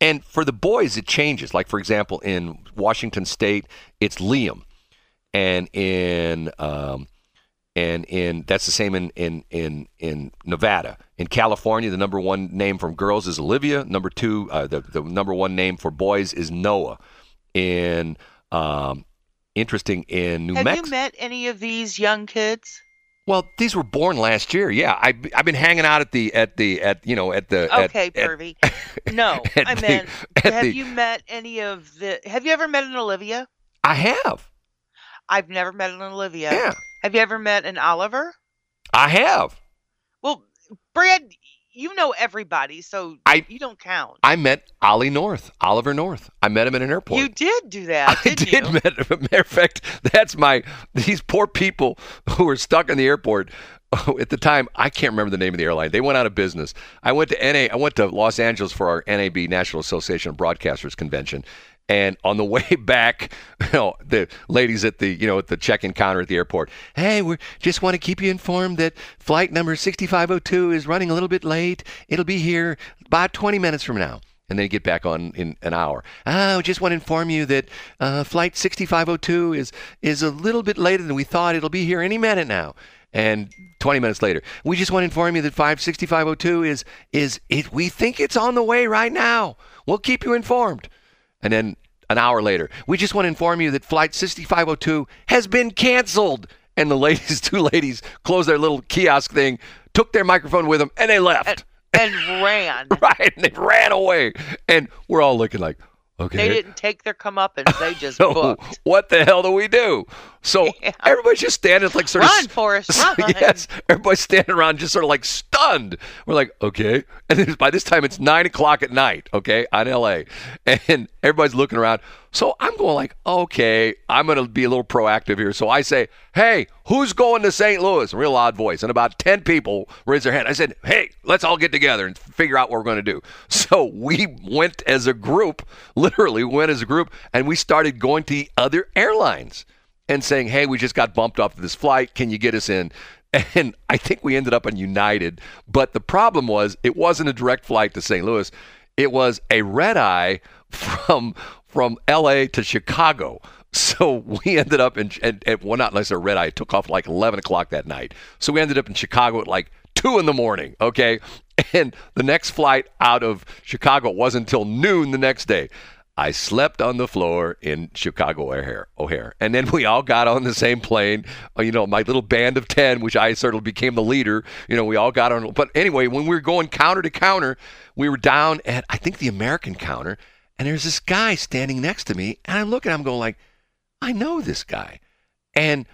And for the boys, it changes. Like, for example, in Washington State, it's Liam. And in um, and in that's the same in in in in Nevada. In California, the number one name from girls is Olivia. Number two, uh, the the number one name for boys is Noah. In um, interesting in New Mexico. Have Mexico. you met any of these young kids? Well, these were born last year. Yeah, I I've been hanging out at the at the at you know at the Okay, at- pervy. no, I the- meant, at have the- you met any of the? Have you ever met an Olivia? I have. I've never met an Olivia. Yeah, Have you ever met an Oliver? I have. Well, Brad, you know everybody, so I- you don't count. I met Ollie North, Oliver North. I met him at an airport. You did do that, I didn't did. you? Matter, matter of fact, that's my these poor people who were stuck in the airport at the time. I can't remember the name of the airline. They went out of business. I went to NA. I went to Los Angeles for our NAB National Association of Broadcasters convention. And on the way back, you know, the ladies at the you know at the check-in counter at the airport, hey, we just want to keep you informed that flight number 6502 is running a little bit late. It'll be here about 20 minutes from now and then get back on in an hour. Ah, I just want to inform you that uh, flight 6502 is is a little bit later than we thought. It'll be here any minute now. And 20 minutes later, we just want to inform you that 56502 is is it. We think it's on the way right now. We'll keep you informed. And then an hour later, we just want to inform you that flight 6502 has been canceled. And the ladies, two ladies, closed their little kiosk thing, took their microphone with them, and they left. and ran. right, and they ran away. And we're all looking like, okay. They didn't take their comeuppance. They just so booked. what the hell do we do? So Yeah. everybody's just standing like sort Run, of Forrest, run. yes, everybody's standing around just sort of like stunned. We're like, okay, and then by this time it's nine o'clock at night, okay, on LA, and everybody's looking around. So I'm going like, okay, I'm going to be a little proactive here. So I say, hey, who's going to St. Louis? Real loud voice, and about ten people raise their hand. I said, hey, let's all get together and figure out what we're going to do. So we went as a group, literally went as a group, and we started going to the other airlines and saying, "Hey, we just got bumped off of this flight. Can you get us in?" And I think we ended up on United, but the problem was it wasn't a direct flight to St. Louis. It was a red eye from from L.A. to Chicago. So we ended up in, and, and well, not unless a red eye took off like 11 o'clock that night. So we ended up in Chicago at like two in the morning. Okay, and the next flight out of Chicago wasn't until noon the next day. I slept on the floor in Chicago O'Hare, O'Hare. And then we all got on the same plane. Uh, You know, my little band of 10, which I sort of became the leader, you know, we all got on. But anyway, when we were going counter to counter, we were down at, I think, the American counter. And there's this guy standing next to me. And I'm looking, I'm going like, I know this guy. And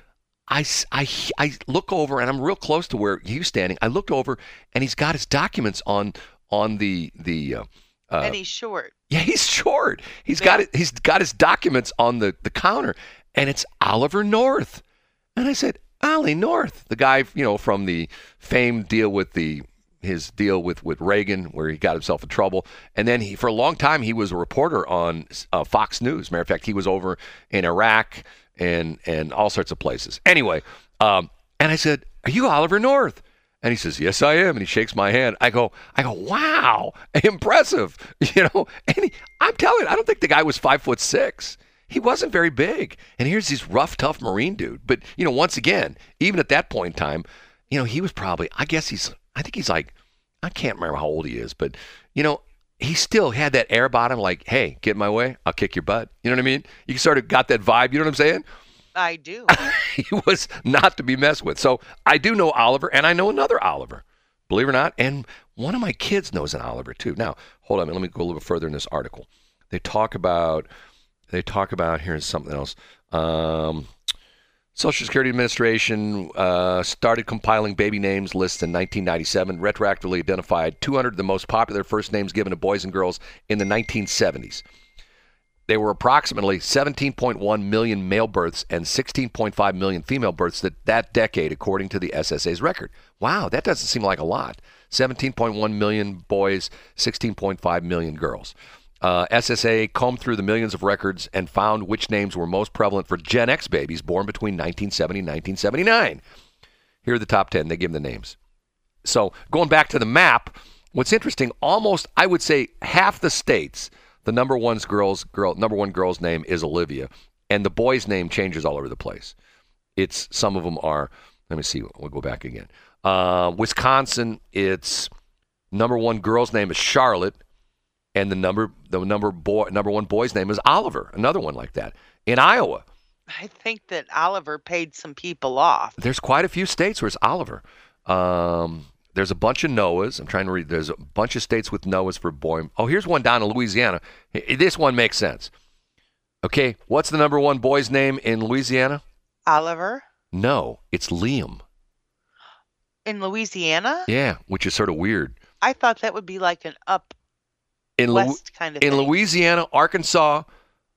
I, I, I look over and I'm real close to where he's standing. I looked over and he's got his documents on on the the uh, Uh, and he's short. Yeah, he's short. He's got it. He's got his documents on the, the counter, and it's Oliver North. And I said, Ollie North, the guy, you know, from the famed deal with the his deal with with Reagan, where he got himself in trouble, and then he for a long time he was a reporter on uh, Fox News. Matter of fact, he was over in Iraq and and all sorts of places. Anyway, um, and I said, "Are you Oliver North?" And he says, "Yes, I am." And he shakes my hand. I go, "I go, wow, impressive," you know. And he, I'm telling you, I don't think the guy was five foot six. He wasn't very big. And here's this rough, tough Marine dude. But you know, once again, even at that point in time, you know, he was probably, I guess he's, I think he's like, I can't remember how old he is, but you know, he still had that air about him, like, "Hey, get in my way, I'll kick your butt." You know what I mean? You sort of got that vibe. You know what I'm saying? I do. he was not to be messed with. So I do know Oliver, and I know another Oliver, believe it or not. And one of my kids knows an Oliver too. Now, hold on, let me go a little bit further in this article. They talk about, they talk about here's something else. Um, Social Security Administration uh, started compiling baby names lists in 1997, retroactively identified 200 of the most popular first names given to boys and girls in the 1970s. There were approximately 17.1 million male births and 16.5 million female births that, that decade, according to the SSA's record. Wow, that doesn't seem like a lot. 17.1 million boys, 16.5 million girls. Uh, SSA combed through the millions of records and found which names were most prevalent for Gen X babies born between 1970 and 1979. Here are the top 10. They give them the names. So going back to the map, what's interesting, almost I would say half the states, the number one's girls girl number one girl's name is Olivia, and the boy's name changes all over the place. It's some of them are. Let me see. We'll go back again. Uh, Wisconsin, it's number one girl's name is Charlotte, and the number the number boy number one boy's name is Oliver. Another one like that. In Iowa, I think that Oliver paid some people off. there's quite a few states where it's Oliver. Um, there's a bunch of Noahs. I'm trying to read. There's a bunch of states with Noahs for boy. Oh, here's one down in Louisiana. This one makes sense. Okay, what's the number one boy's name in Louisiana? Oliver No, it's Liam. in Louisiana? Yeah, which is sort of weird. I thought that would be like an up In west kind of in thing. Louisiana, Arkansas,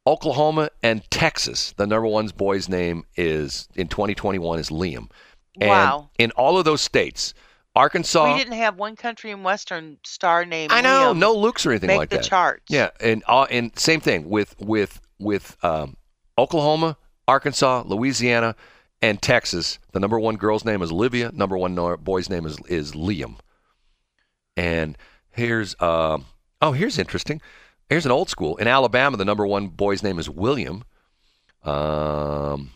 Oklahoma, and Texas, the number one's boy's name is in 2021 is Liam. And Wow. in all of those states, Arkansas, we didn't have one country and western star named I know, Liam no Lukes or anything make like the that. charts. Yeah, and uh, and same thing with with with um, Oklahoma, Arkansas, Louisiana, and Texas. The number one girl's name is Olivia. Number one no- boy's name is is Liam. And here's uh, oh, here's interesting. Here's an old school in Alabama. The number one boy's name is William. Um,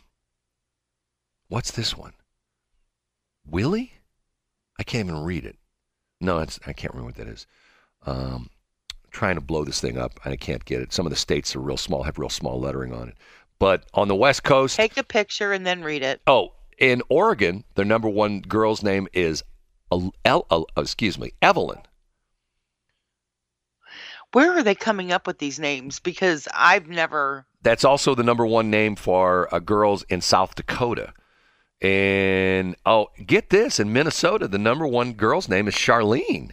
what's this one? Willie? I can't even read it. No, it's I can't remember what that is. Um, trying to blow this thing up. I can't get it. Some of the states are real small, have real small lettering on it. But on the West Coast, Take a picture and then read it. oh, in Oregon, their number one girl's name is El, El, El- oh, excuse me, Evelyn. Where are they coming up with these names? Because I've never. That's also the number one name for uh, girls in South Dakota. And oh, get this in Minnesota, the number one girl's name is Charlene.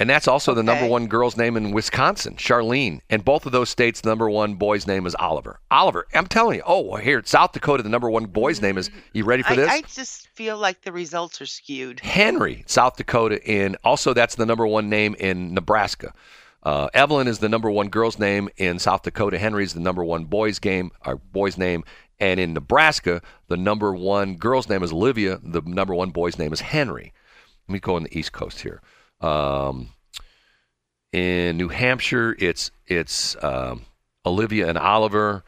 And that's also the number one girl's name in Wisconsin, Charlene. And both of those states, the number one boy's name is Oliver. Oliver, I'm telling you. Oh, here, South Dakota, the number one boy's name is, you ready for this? I just feel like the results are skewed. Henry, South Dakota, in also that's the number one name in Nebraska. Uh, Evelyn is the number one girl's name in South Dakota. Henry's the number one boy's game, or boy's name, and in Nebraska, the number one girl's name is Olivia. The number one boy's name is Henry. Let me go on the East Coast here. Um, in New Hampshire, it's it's um, Olivia and Oliver.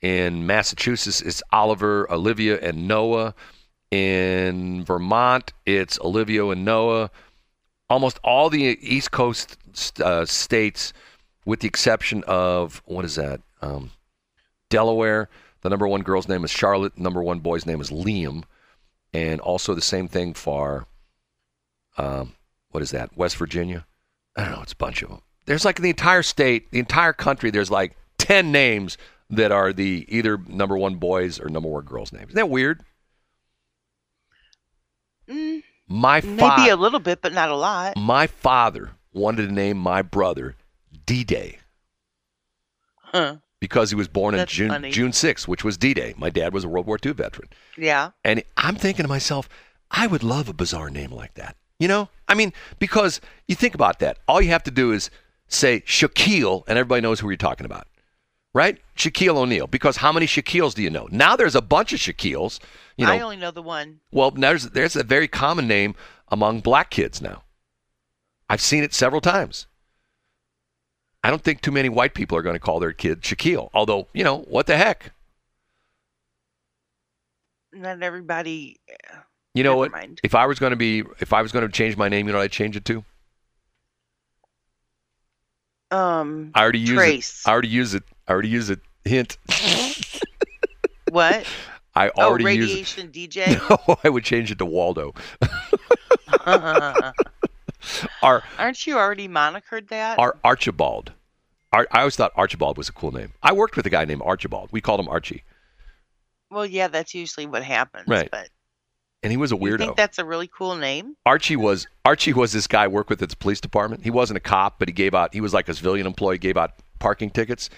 In Massachusetts, it's Oliver, Olivia, and Noah. In Vermont, it's Olivia and Noah. Almost all the East Coast uh, states, with the exception of what is that? Um, Delaware. The number one girl's name is Charlotte. Number one boy's name is Liam, and also the same thing for um, what is that? West Virginia. I don't know. It's a bunch of them. There's like the entire state, the entire country. There's like ten names that are the either number one boys or number one girls' names. Isn't that weird? Mm, My maybe father, a little bit, but not a lot. my father wanted to name my brother D-Day Huh. Because he was born on That's June funny. June 6th, which was D-Day. My dad was a World War II veteran. Yeah. And I'm thinking to myself, I would love a bizarre name like that. You know? I mean, because you think about that. All you have to do is say Shaquille, and everybody knows who you're talking about. Right? Shaquille O'Neal. Because how many Shaquilles do you know? Now there's a bunch of Shaquilles. You know, I only know the one. well, there's there's a very common name among black kids now. I've seen it several times. I don't think too many white people are going to call their kid Shaquille. Although, you know, what the heck? Not everybody. You know what? mind. If I was going to be, if I was going to change my name, you know what I'd change it to? Um. I already use Trace. it. I already use it. I already use it. Hint. What? I Oh, already use it. radiation DJ. No, I would change it to Waldo. Our Aren't you already monikered that? our Archibald. Ar- I always thought Archibald was a cool name. I worked with a guy named Archibald. We called him Archie, well, yeah, that's usually what happens. Right. But and he was a you weirdo. think that's a really cool name? Archie was Archie was this guy I worked with at the police department. He wasn't a cop, but he gave out. He was like a civilian employee, gave out parking tickets.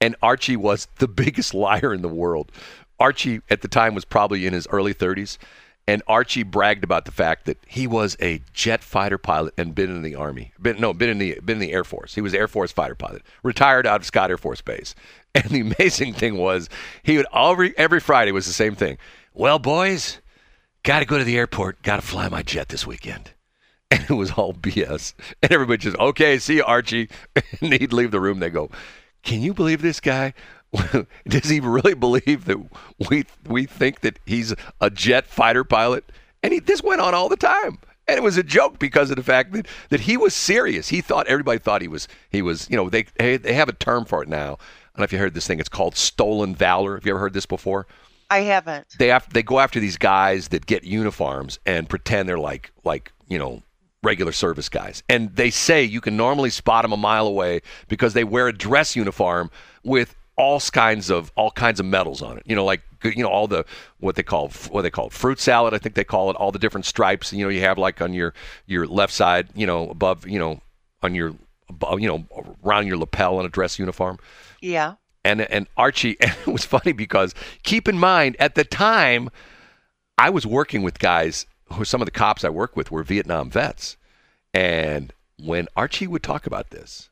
And Archie was the biggest liar in the world. Archie at the time was probably in his early 30s, and Archie bragged about the fact that he was a jet fighter pilot and been in the army. Been no, been in the been in the Air Force. He was Air Force fighter pilot, retired out of Scott Air Force Base. And the amazing thing was, he would every every Friday was the same thing. Well, boys, got to go to the airport. Got to fly my jet this weekend. And it was all BS. And everybody just, okay, see you, Archie. And he'd leave the room. They go, can you believe this guy? Does he really believe that we we think that he's a jet fighter pilot? And he, this went on all the time. And it was a joke because of the fact that, that he was serious. He thought everybody thought he was he was you know they they have a term for it now. I don't know if you heard this thing. It's called stolen valor. Have you ever heard this before? I haven't. they they go after these guys that get uniforms and pretend they're like like you know regular service guys and they say you can normally spot them a mile away because they wear a dress uniform with all kinds of all kinds of medals on it. You know like you know all the what they call what they call it, fruit salad i think they call it all the different stripes you know you have like on your your left side you know above you know on your above, you know around your lapel in a dress uniform. Yeah. and and Archie and it was funny because keep in mind at the time I was working with guys who some of the cops I worked with were Vietnam vets. And when Archie would talk about this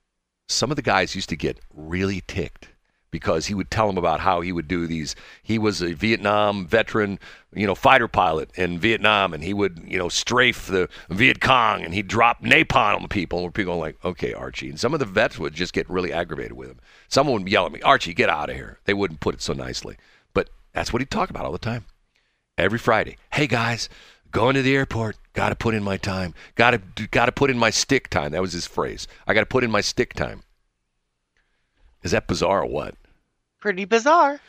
some of the guys used to get really ticked because he would tell them about how he would do these he was a Vietnam veteran you know fighter pilot in Vietnam and he would you know strafe the Viet Cong and he'd drop napalm on people and people were like okay Archie and some of the vets would just get really aggravated with him someone would yell at me Archie get out of here they wouldn't put it so nicely but that's what he'd talk about all the time every Friday. Hey guys, going to the airport. Got to put in my time. Got to got to put in my stick time. That was his phrase. I got to put in my stick time. Is that bizarre or what? Pretty bizarre.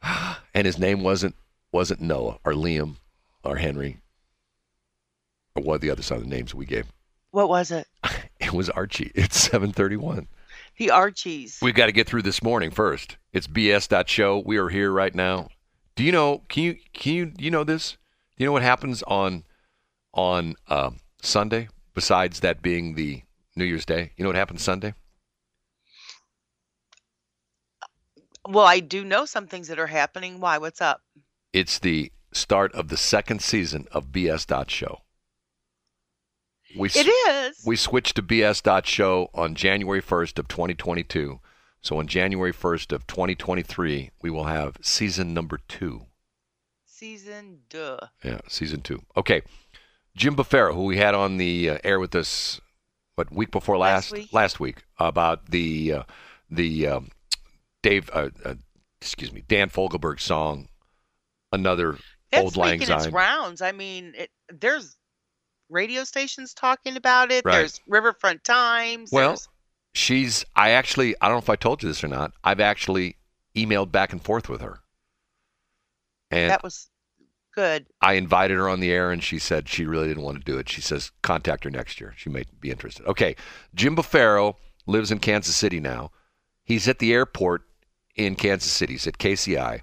And his name wasn't wasn't Noah or Liam or Henry or what the other side of the names we gave. What was it? It was Archie. It's 731. The Archies. We've got to get through this morning first. It's bs.show. We are here right now. Do you know? Can you can you you know this? Do you know what happens on on uh, Sunday? Besides that being the New Year's Day, you know what happens Sunday? Well, I do know some things that are happening. Why? What's up? It's the start of the second season of BS bs.show. We It is. we switched to bs.show on January 1st of 2022. So on January 1st of 2023, we will have season number two. Season duh. Yeah, season two. Okay, Jim Buffaro, who we had on the uh, air with us, what week before last? Last week. Last week about the uh, the um, Dave, uh, uh, excuse me, Dan Fogelberg song, another It's old lang making its syne. rounds. I mean, it, there's radio stations talking about it. Right. There's Riverfront Times. Well, there's- she's. I actually, I don't know if I told you this or not. I've actually emailed back and forth with her, and that was good. I invited her on the air, and she said she really didn't want to do it. She says contact her next year. She may be interested. Okay, Jim Buffaro lives in Kansas City now. He's at the airport in Kansas City. He's at KCI.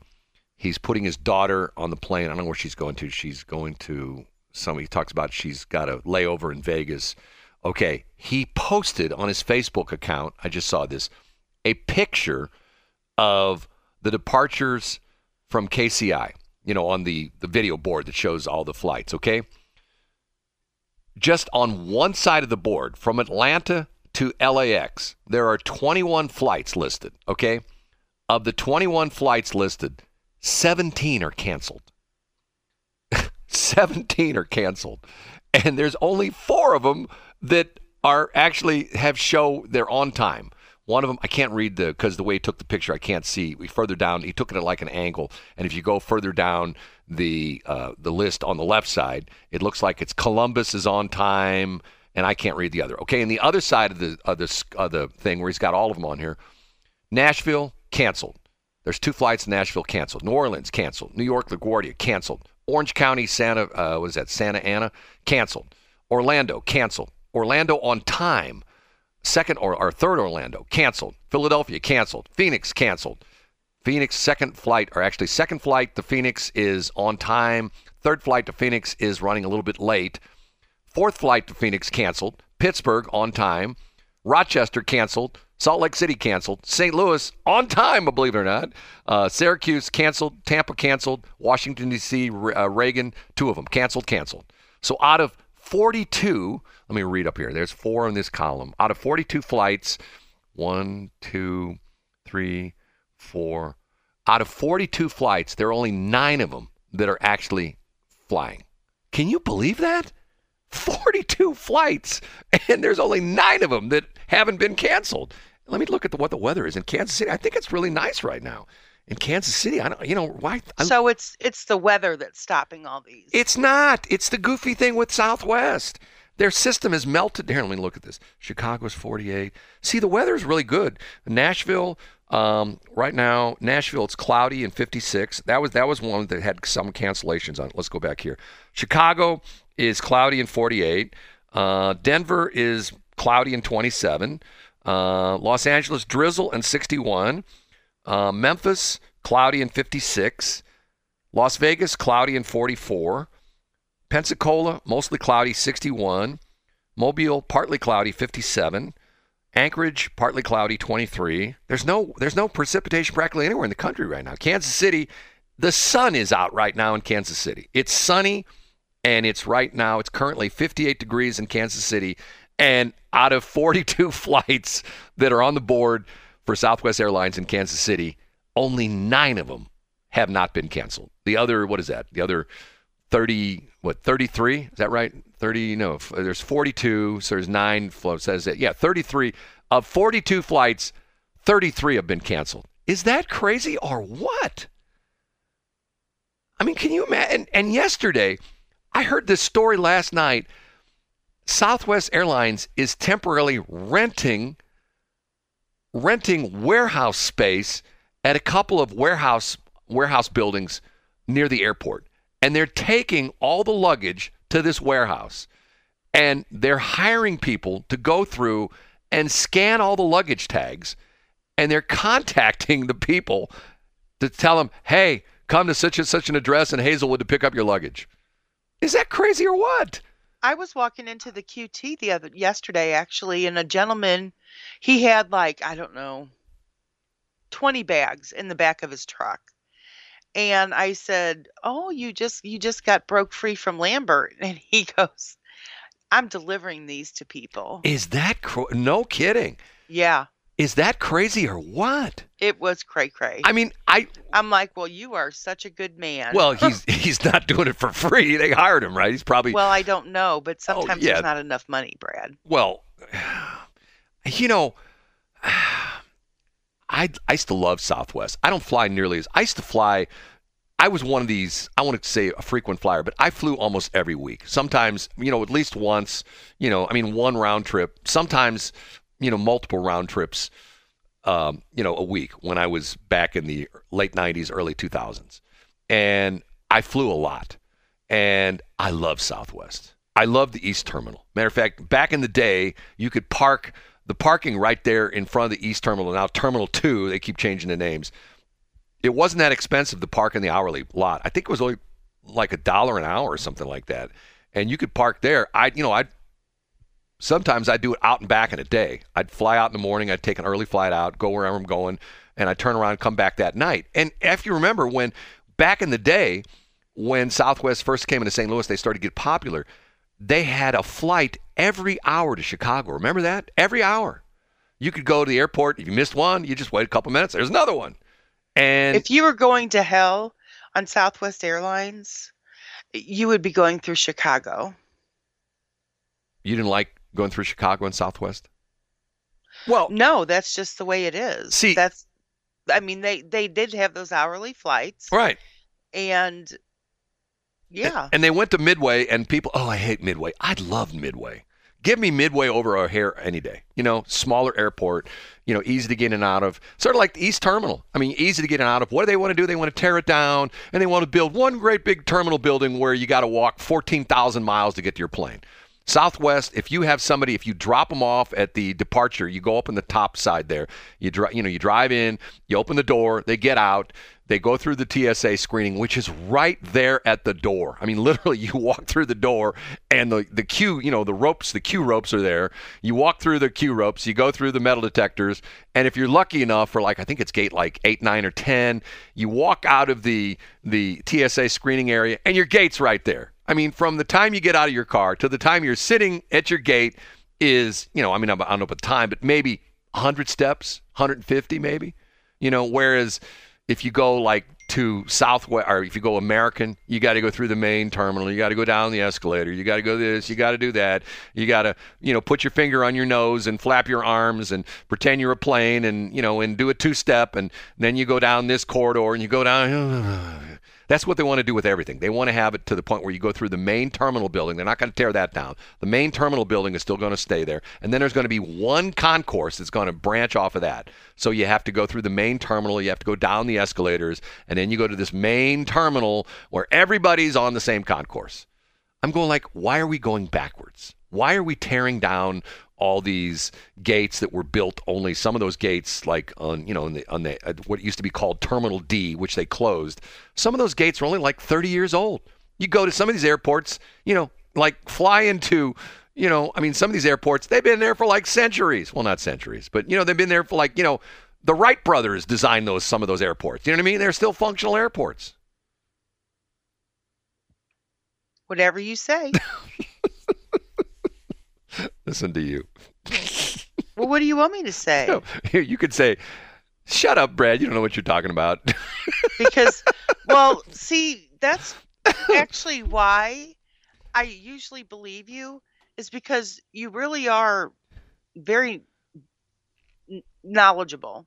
He's putting his daughter on the plane. I don't know where she's going to. She's going to some. He talks about she's got a layover in Vegas Okay, he posted on his Facebook account, I just saw this, a picture of the departures from KCI, you know, on the, the video board that shows all the flights, okay? Just on one side of the board, from Atlanta to LAX, there are 21 flights listed, okay? Of the 21 flights listed, 17 are canceled. 17 are canceled. And there's only four of them that are actually have show they're on time. One of them, I can't read the because the way he took the picture, I can't see. We further down, he took it at like an angle, and if you go further down the uh, the list on the left side, it looks like it's Columbus is on time, and I can't read the other. Okay, and the other side of the of of the thing where he's got all of them on here, Nashville canceled. There's two flights to Nashville canceled. New Orleans canceled. New York LaGuardia canceled. Orange County Santa uh, was that Santa Ana canceled. Orlando canceled. Orlando on time second or, or third Orlando canceled. Philadelphia canceled. Phoenix canceled. Phoenix second flight, or actually second flight to Phoenix is on time. Third flight to Phoenix is running a little bit late. Fourth flight to Phoenix canceled. Pittsburgh on time. Rochester canceled. Salt Lake City canceled. St. Louis on time, believe it or not. Uh, Syracuse canceled. Tampa canceled. Washington, D.C., uh, Reagan, two of them canceled, canceled. So out of 42, let me read up here. There's four in this column. Out of 42 flights, one, two, three, four. Out of 42 flights, there are only nine of them that are actually flying. Can you believe that? 42 flights, and there's only nine of them that haven't been canceled. Let me look at the, what the weather is in Kansas City. I think it's really nice right now in Kansas City. I don't, you know, why? I'm, So it's it's the weather that's stopping all these. it's not. It's the goofy thing with Southwest. Their system is melted. Here, let me look at this. Chicago's 48. See, the weather is really good. Nashville, um, right now, Nashville, it's cloudy and 56. That was that was one that had some cancellations on. it. Let's go back here. Chicago is cloudy and 48. Uh, Denver is cloudy and 27. Uh, Los Angeles, drizzle and 61. Uh, Memphis, cloudy and 56. Las Vegas, cloudy and 44. Pensacola, mostly cloudy, 61. Mobile, partly cloudy, 57. Anchorage, partly cloudy, 23. There's no there's no precipitation practically anywhere in the country right now. Kansas City, the sun is out right now in Kansas City. It's sunny, and it's right now. It's currently 58 degrees in Kansas City, and out of 42 flights that are on the board for Southwest Airlines in Kansas City, only nine of them have not been canceled. The other, what is that? The other 30, what, 33? Is that right? 30, no, there's 42, so there's nine floats. Says that, yeah, 33. Of 42 flights, 33 have been canceled. Is that crazy or what? I mean, can you imagine? And, and yesterday, I heard this story last night. Southwest Airlines is temporarily renting renting warehouse space at a couple of warehouse warehouse buildings near the airport. And they're taking all the luggage to this warehouse. And they're hiring people to go through and scan all the luggage tags. And they're contacting the people to tell them hey come to such and such an address in hazelwood to pick up your luggage is that crazy or what? I was walking into the QT the other yesterday actually, and a gentleman, he had like I don't know, twenty bags in the back of his truck, and I said, "Oh, you just you just got broke free from Lambert," and he goes, "I'm delivering these to people." is that cr- no kidding. Yeah, is that crazy or what it was cray cray. i mean i I'm like, "Well, you are such a good man." Well, he's he's not doing it for free. They hired him, right? He's probably well, I don't know, but oh, sometimes yeah. there's not enough money, Brad. well. You know, I I used to love Southwest. I don't fly nearly as I used to fly. I was one of these. I want to say a frequent flyer, but I flew almost every week. Sometimes, you know, at least once. You know, I mean, one round trip. Sometimes, you know, multiple round trips. Um, you know, a week when I was back in the late '90s, early 2000s, and I flew a lot. and I love Southwest. I love the East Terminal. Matter of fact, back in the day, you could park the parking right there in front of the East Terminal. Now Terminal Two, they keep changing the names. It wasn't that expensive to park in the hourly lot. I think it was only like a dollar an hour or something like that, and you could park there. I, you know, I'd Sometimes I'd do it out and back in a day. I'd fly out in the morning, I'd take an early flight out, go wherever I'm going, and I'd turn around and come back that night. And if you remember when back in the day, when Southwest first came into St. Louis, they started to get popular. They had a flight every hour to Chicago. Remember that? Every hour. You could go to the airport. If you missed one, you just wait a couple minutes. There's another one. And If you were going to hell on Southwest Airlines, you would be going through Chicago. you didn't like going through Chicago and Southwest? Well, No, that's just the way it is. See- that's I mean they they did have those hourly flights right. and yeah. And they went to Midway, and people, oh, I hate Midway. I love Midway. Give me Midway over O'Hare any day. You know, smaller airport, you know, easy to get in and out of. Sort of like the East Terminal. I mean, easy to get in and out of. What do they want to do? They want to tear it down, and they want to build one great big terminal building where you got to walk 14,000 miles to get to your plane. Southwest, if you have somebody, if you drop them off at the departure, you go up in the top side there. You you know, you drive in, you open the door, they get out, they go through the TSA screening, which is right there at the door. I mean, literally, you walk through the door, and the the queue, you know, the ropes, the queue ropes are there. You walk through the queue ropes, you go through the metal detectors, and if you're lucky enough for like I think it's gate like eight, nine, or ten, you walk out of the the TSA screening area, and your gate's right there. I mean, from the time you get out of your car to the time you're sitting at your gate is, you know, I mean, I don't know about time, but maybe 100 steps, 150 maybe, you know, whereas if you go like to Southwest, or if you go American, you got to go through the main terminal. You got to go down the escalator. You got to go this. You got to do that. You got to, you know, put your finger on your nose and flap your arms and pretend you're a plane and, you know, and do a two step. And then you go down this corridor and you go down. That's what they want to do with everything. They want to have it to the point where you go through the main terminal building. They're not going to tear that down. The main terminal building is still going to stay there. And then there's going to be one concourse that's going to branch off of that. So you have to go through the main terminal, you have to go down the escalators, and then you go to this main terminal where everybody's on the same concourse. I'm going like, why are we going backwards? Why are we tearing down all these gates that were built only some of those gates like on you know on the on the uh, what used to be called terminal D which they closed some of those gates are only like 30 years old. You go to some of these airports you know like fly into you know I mean some of these airports they've been there for like centuries. Well not centuries but you know they've been there for like you know the Wright brothers designed those some of those airports. You know what I mean? They're still functional airports. Whatever you say. listen to you well, what do you want me to say? No, you could say shut up Brad you don't know what you're talking about Because well, see, that's actually why I usually believe you is because you really are very knowledgeable.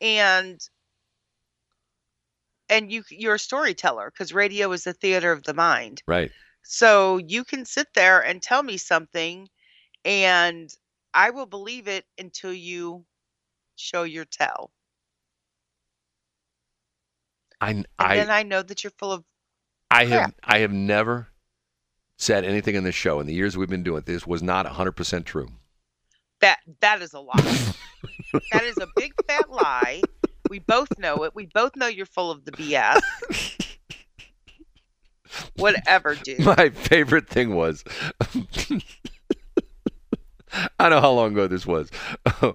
And and you you're a storyteller because radio is the theater of the mind. right So you can sit there and tell me something and I will believe it until you show your tell. I And I then I know that you're full of I have. I have never said anything in this show in the years we've been doing it. This was not 100% true. that that is a lie. that is a big fat lie. We both know it. We both know you're full of the BS. Whatever, dude. My favorite thing was I don't know how long ago this was.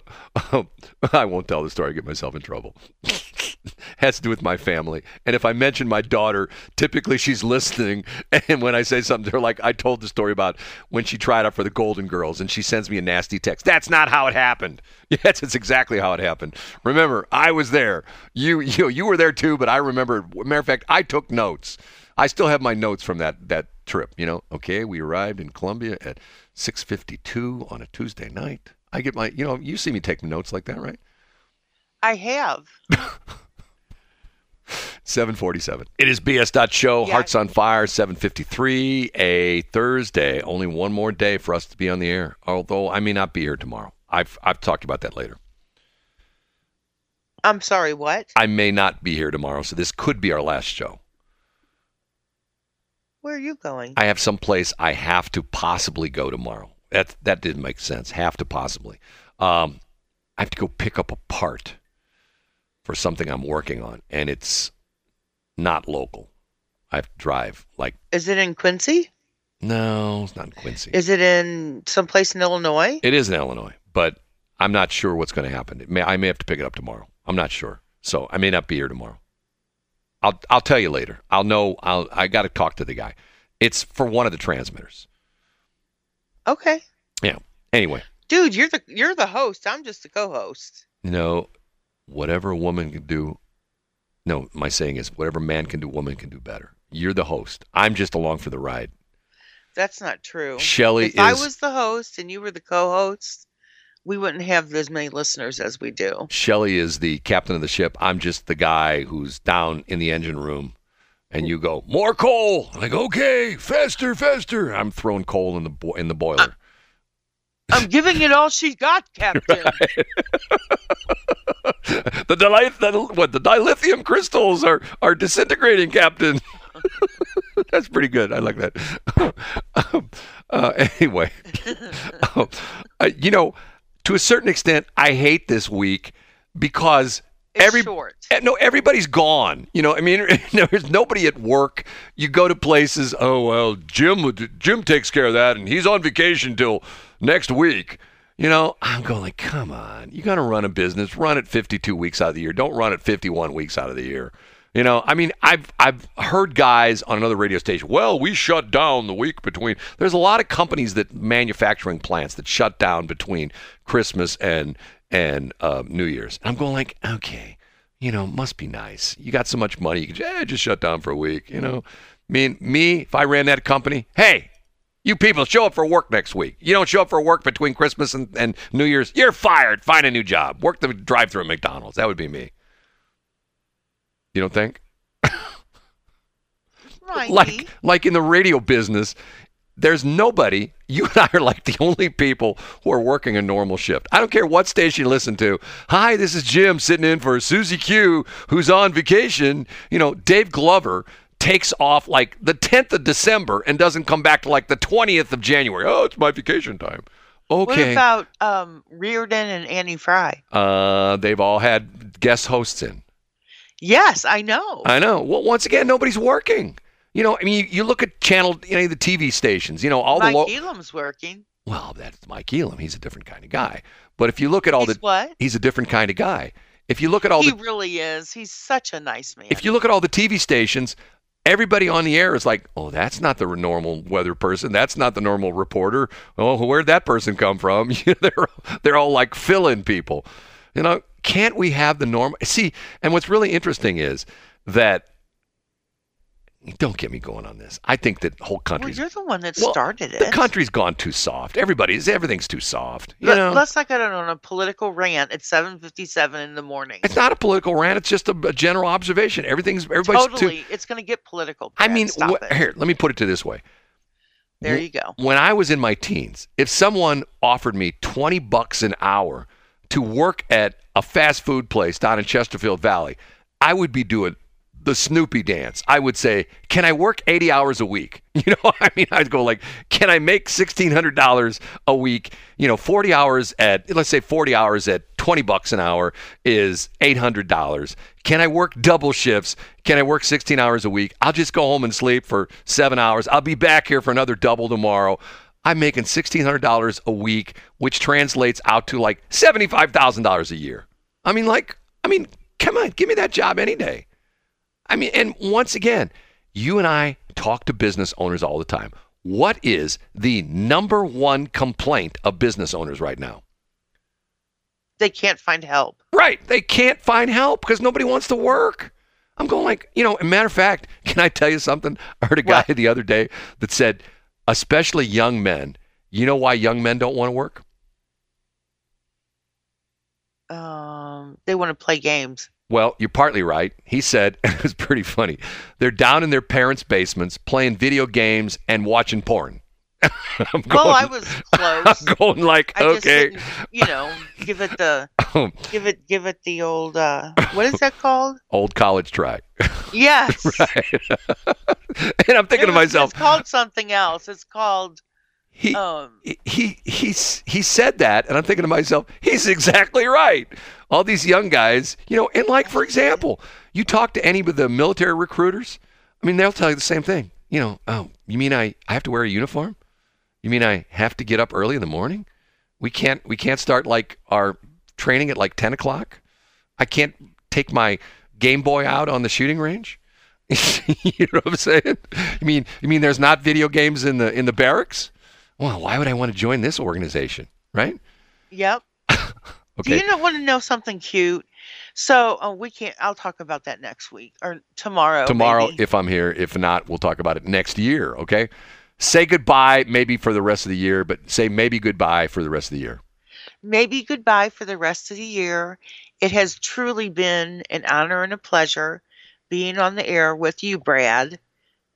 I won't tell the story, get myself in trouble. Has to do with my family. And if I mention my daughter, typically she's listening. And when I say something to her, like I told the story about when she tried out for the Golden Girls and she sends me a nasty text. That's not how it happened. Yes, it's exactly how it happened. Remember, I was there. You you you were there too, but I remember matter of fact, I took notes. I still have my notes from that that trip, you know. Okay, we arrived in Columbia at 6:52 on a Tuesday night. I get my, you know, you see me take notes like that, right? I have. 747. It is BS. Show. Yeah. Hearts on Fire, 753, a Thursday. Only one more day for us to be on the air. Although I may not be here tomorrow. I've, I've talked about that later. I'm sorry, what? I may not be here tomorrow, so this could be our last show. Where are you going? I have some place I have to possibly go tomorrow. That that didn't make sense. Have to possibly. Um, I have to go pick up a part for something I'm working on, and it's not local. I have to drive like Is it in Quincy? No, it's not in Quincy. Is it in someplace in Illinois? It is in Illinois, but I'm not sure what's going to happen. It may, I may have to pick it up tomorrow. I'm not sure, so I may not be here tomorrow. I'll I'll tell you later. I'll know. I'll I got to talk to the guy. It's for one of the transmitters. Okay. Yeah. Anyway, Dude, you're the you're the host. I'm just the co-host. No, whatever a woman can do. No, my saying is whatever man can do, woman can do better. You're the host. I'm just along for the ride. That's not true. Shelley if I was the host and you were the co-host, we wouldn't have as many listeners as we do. Shelly is the captain of the ship. I'm just the guy who's down in the engine room. And you go, more coal. I'm like, okay, faster, faster. I'm throwing coal in the bo- in the boiler. I'm giving it all she's got, Captain. the dilith- the, what the dilithium crystals are are disintegrating, Captain. That's pretty good. I like that. um, uh, anyway, um, uh, you know, to a certain extent, I hate this week because It's every short. eh, no everybody's gone. You know, I mean, there's nobody at work. You go to places. Oh well, Jim would- Jim takes care of that, and he's on vacation till next week. You know, I'm going like, come on, you got to run a business. Run it 52 weeks out of the year. Don't run it 51 weeks out of the year. You know, I mean, I've I've heard guys on another radio station. Well, we shut down the week between. There's a lot of companies that manufacturing plants that shut down between Christmas and and uh, New Year's. And I'm going like, okay, you know, must be nice. You got so much money, you can eh, just shut down for a week. You know, mean, me, if I ran that company, hey, you people show up for work next week. You don't show up for work between Christmas and, and New Year's, you're fired. Find a new job. Work the drive-through at McDonald's. That would be me. You don't think? Right. like like in the radio business there's nobody you and i are like the only people who are working a normal shift i don't care what station you listen to hi this is jim sitting in for susie q who's on vacation you know dave glover takes off like the 10th of december and doesn't come back to like the 20th of january oh it's my vacation time Okay. What about um, Reardon and Annie Frey? uh, they've all had guest hosts in Yes, I know. I know. Well, once again, nobody's working. You know, I mean, you, you look at channel, you know, the TV stations. You know, all Mike the lo- Elam's working. well, that's Mike Elam. He's a different kind of guy. But if you look at all He's the, what? he's a different kind of guy. If you look at all He the, really is. He's such a nice man. if you look at all the TV stations, everybody on the air is like, oh, that's not the normal weather person. That's not the normal reporter. Oh, where'd that person come from? They're they're all like fill-in people. You know, can't we have the normal? See, and what's really interesting is that. Don't get me going on this. I think that whole well, country's you're the one that well, started it. the country's gone too soft. Everybody's everything's too soft. You Let, know, Let's not get on a political rant at 7:57 in the morning. it's not a political rant. It's just a, a general observation. Everything's everybody's too. totally. It's going to get political. I mean, wh- here, let me put it to this way. There you go. When I was in my teens, if someone offered me 20 bucks an hour to work at a fast food place down in Chesterfield Valley, I would be doing the Snoopy dance. I would say, "Can I work 80 hours a week?" You know, I mean, I'd go like, "Can I make $1600 a week?" You know, 40 hours at let's say 40 hours at 20 bucks an hour is $800. Can I work double shifts? Can I work 16 hours a week? I'll just go home and sleep for 7 hours. I'll be back here for another double tomorrow. I'm making $1600 a week, which translates out to like $75,000 a year. I mean like, I mean, come on, give me that job any day. I mean, and once again, you and I talk to business owners all the time. What is the number one complaint of business owners right now? They can't find help. Right. They can't find help because nobody wants to work. I'm going like, you know, a matter of fact, can I tell you something? I heard a guy What? the other day that said, especially young men, you know why young men don't want to work? Um, they want to play games. Well, you're partly right. He said, it was pretty funny. They're down in their parents' basements playing video games and watching porn. I'm going, Well, I was close. I'm going like, I okay. you know, give it the give it give it the old uh what is that called? Old college try. Yes. right. and I'm thinking It to myself, It's called something else. It's called he, um he he he's he said that and i'm thinking to myself he's exactly right all these young guys you know and like for example you talk to any of the military recruiters i mean they'll tell you the same thing you know, oh, you mean I, I have to wear a uniform? You mean I have to get up early in the morning? We can't we can't start like our training at like ten o'clock. I can't take my Game Boy out on the shooting range. you know what I'm saying? You mean you mean there's not video games in the in the barracks? Well, why would I want to join this organization, right? Yep. Okay. Do you know, want to know something cute? So uh, we can't. I'll talk about that next week or tomorrow. Tomorrow, maybe. if I'm here. If not, we'll talk about it next year. Okay. Say goodbye, maybe for the rest of the year, but say maybe goodbye for the rest of the year. maybe goodbye for the rest of the year. It has truly been an honor and a pleasure being on the air with you, Brad.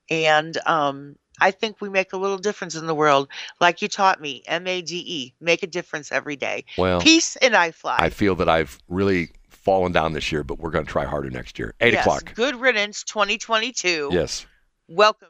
And um, I think we make a little difference in the world, like you taught me. M A D E, make a difference every day. Well, Peace and I fly. I feel that I've really fallen down this year, but we're going to try harder next year. Eight yes. o'clock. Good riddance, 2022. Yes. Welcome.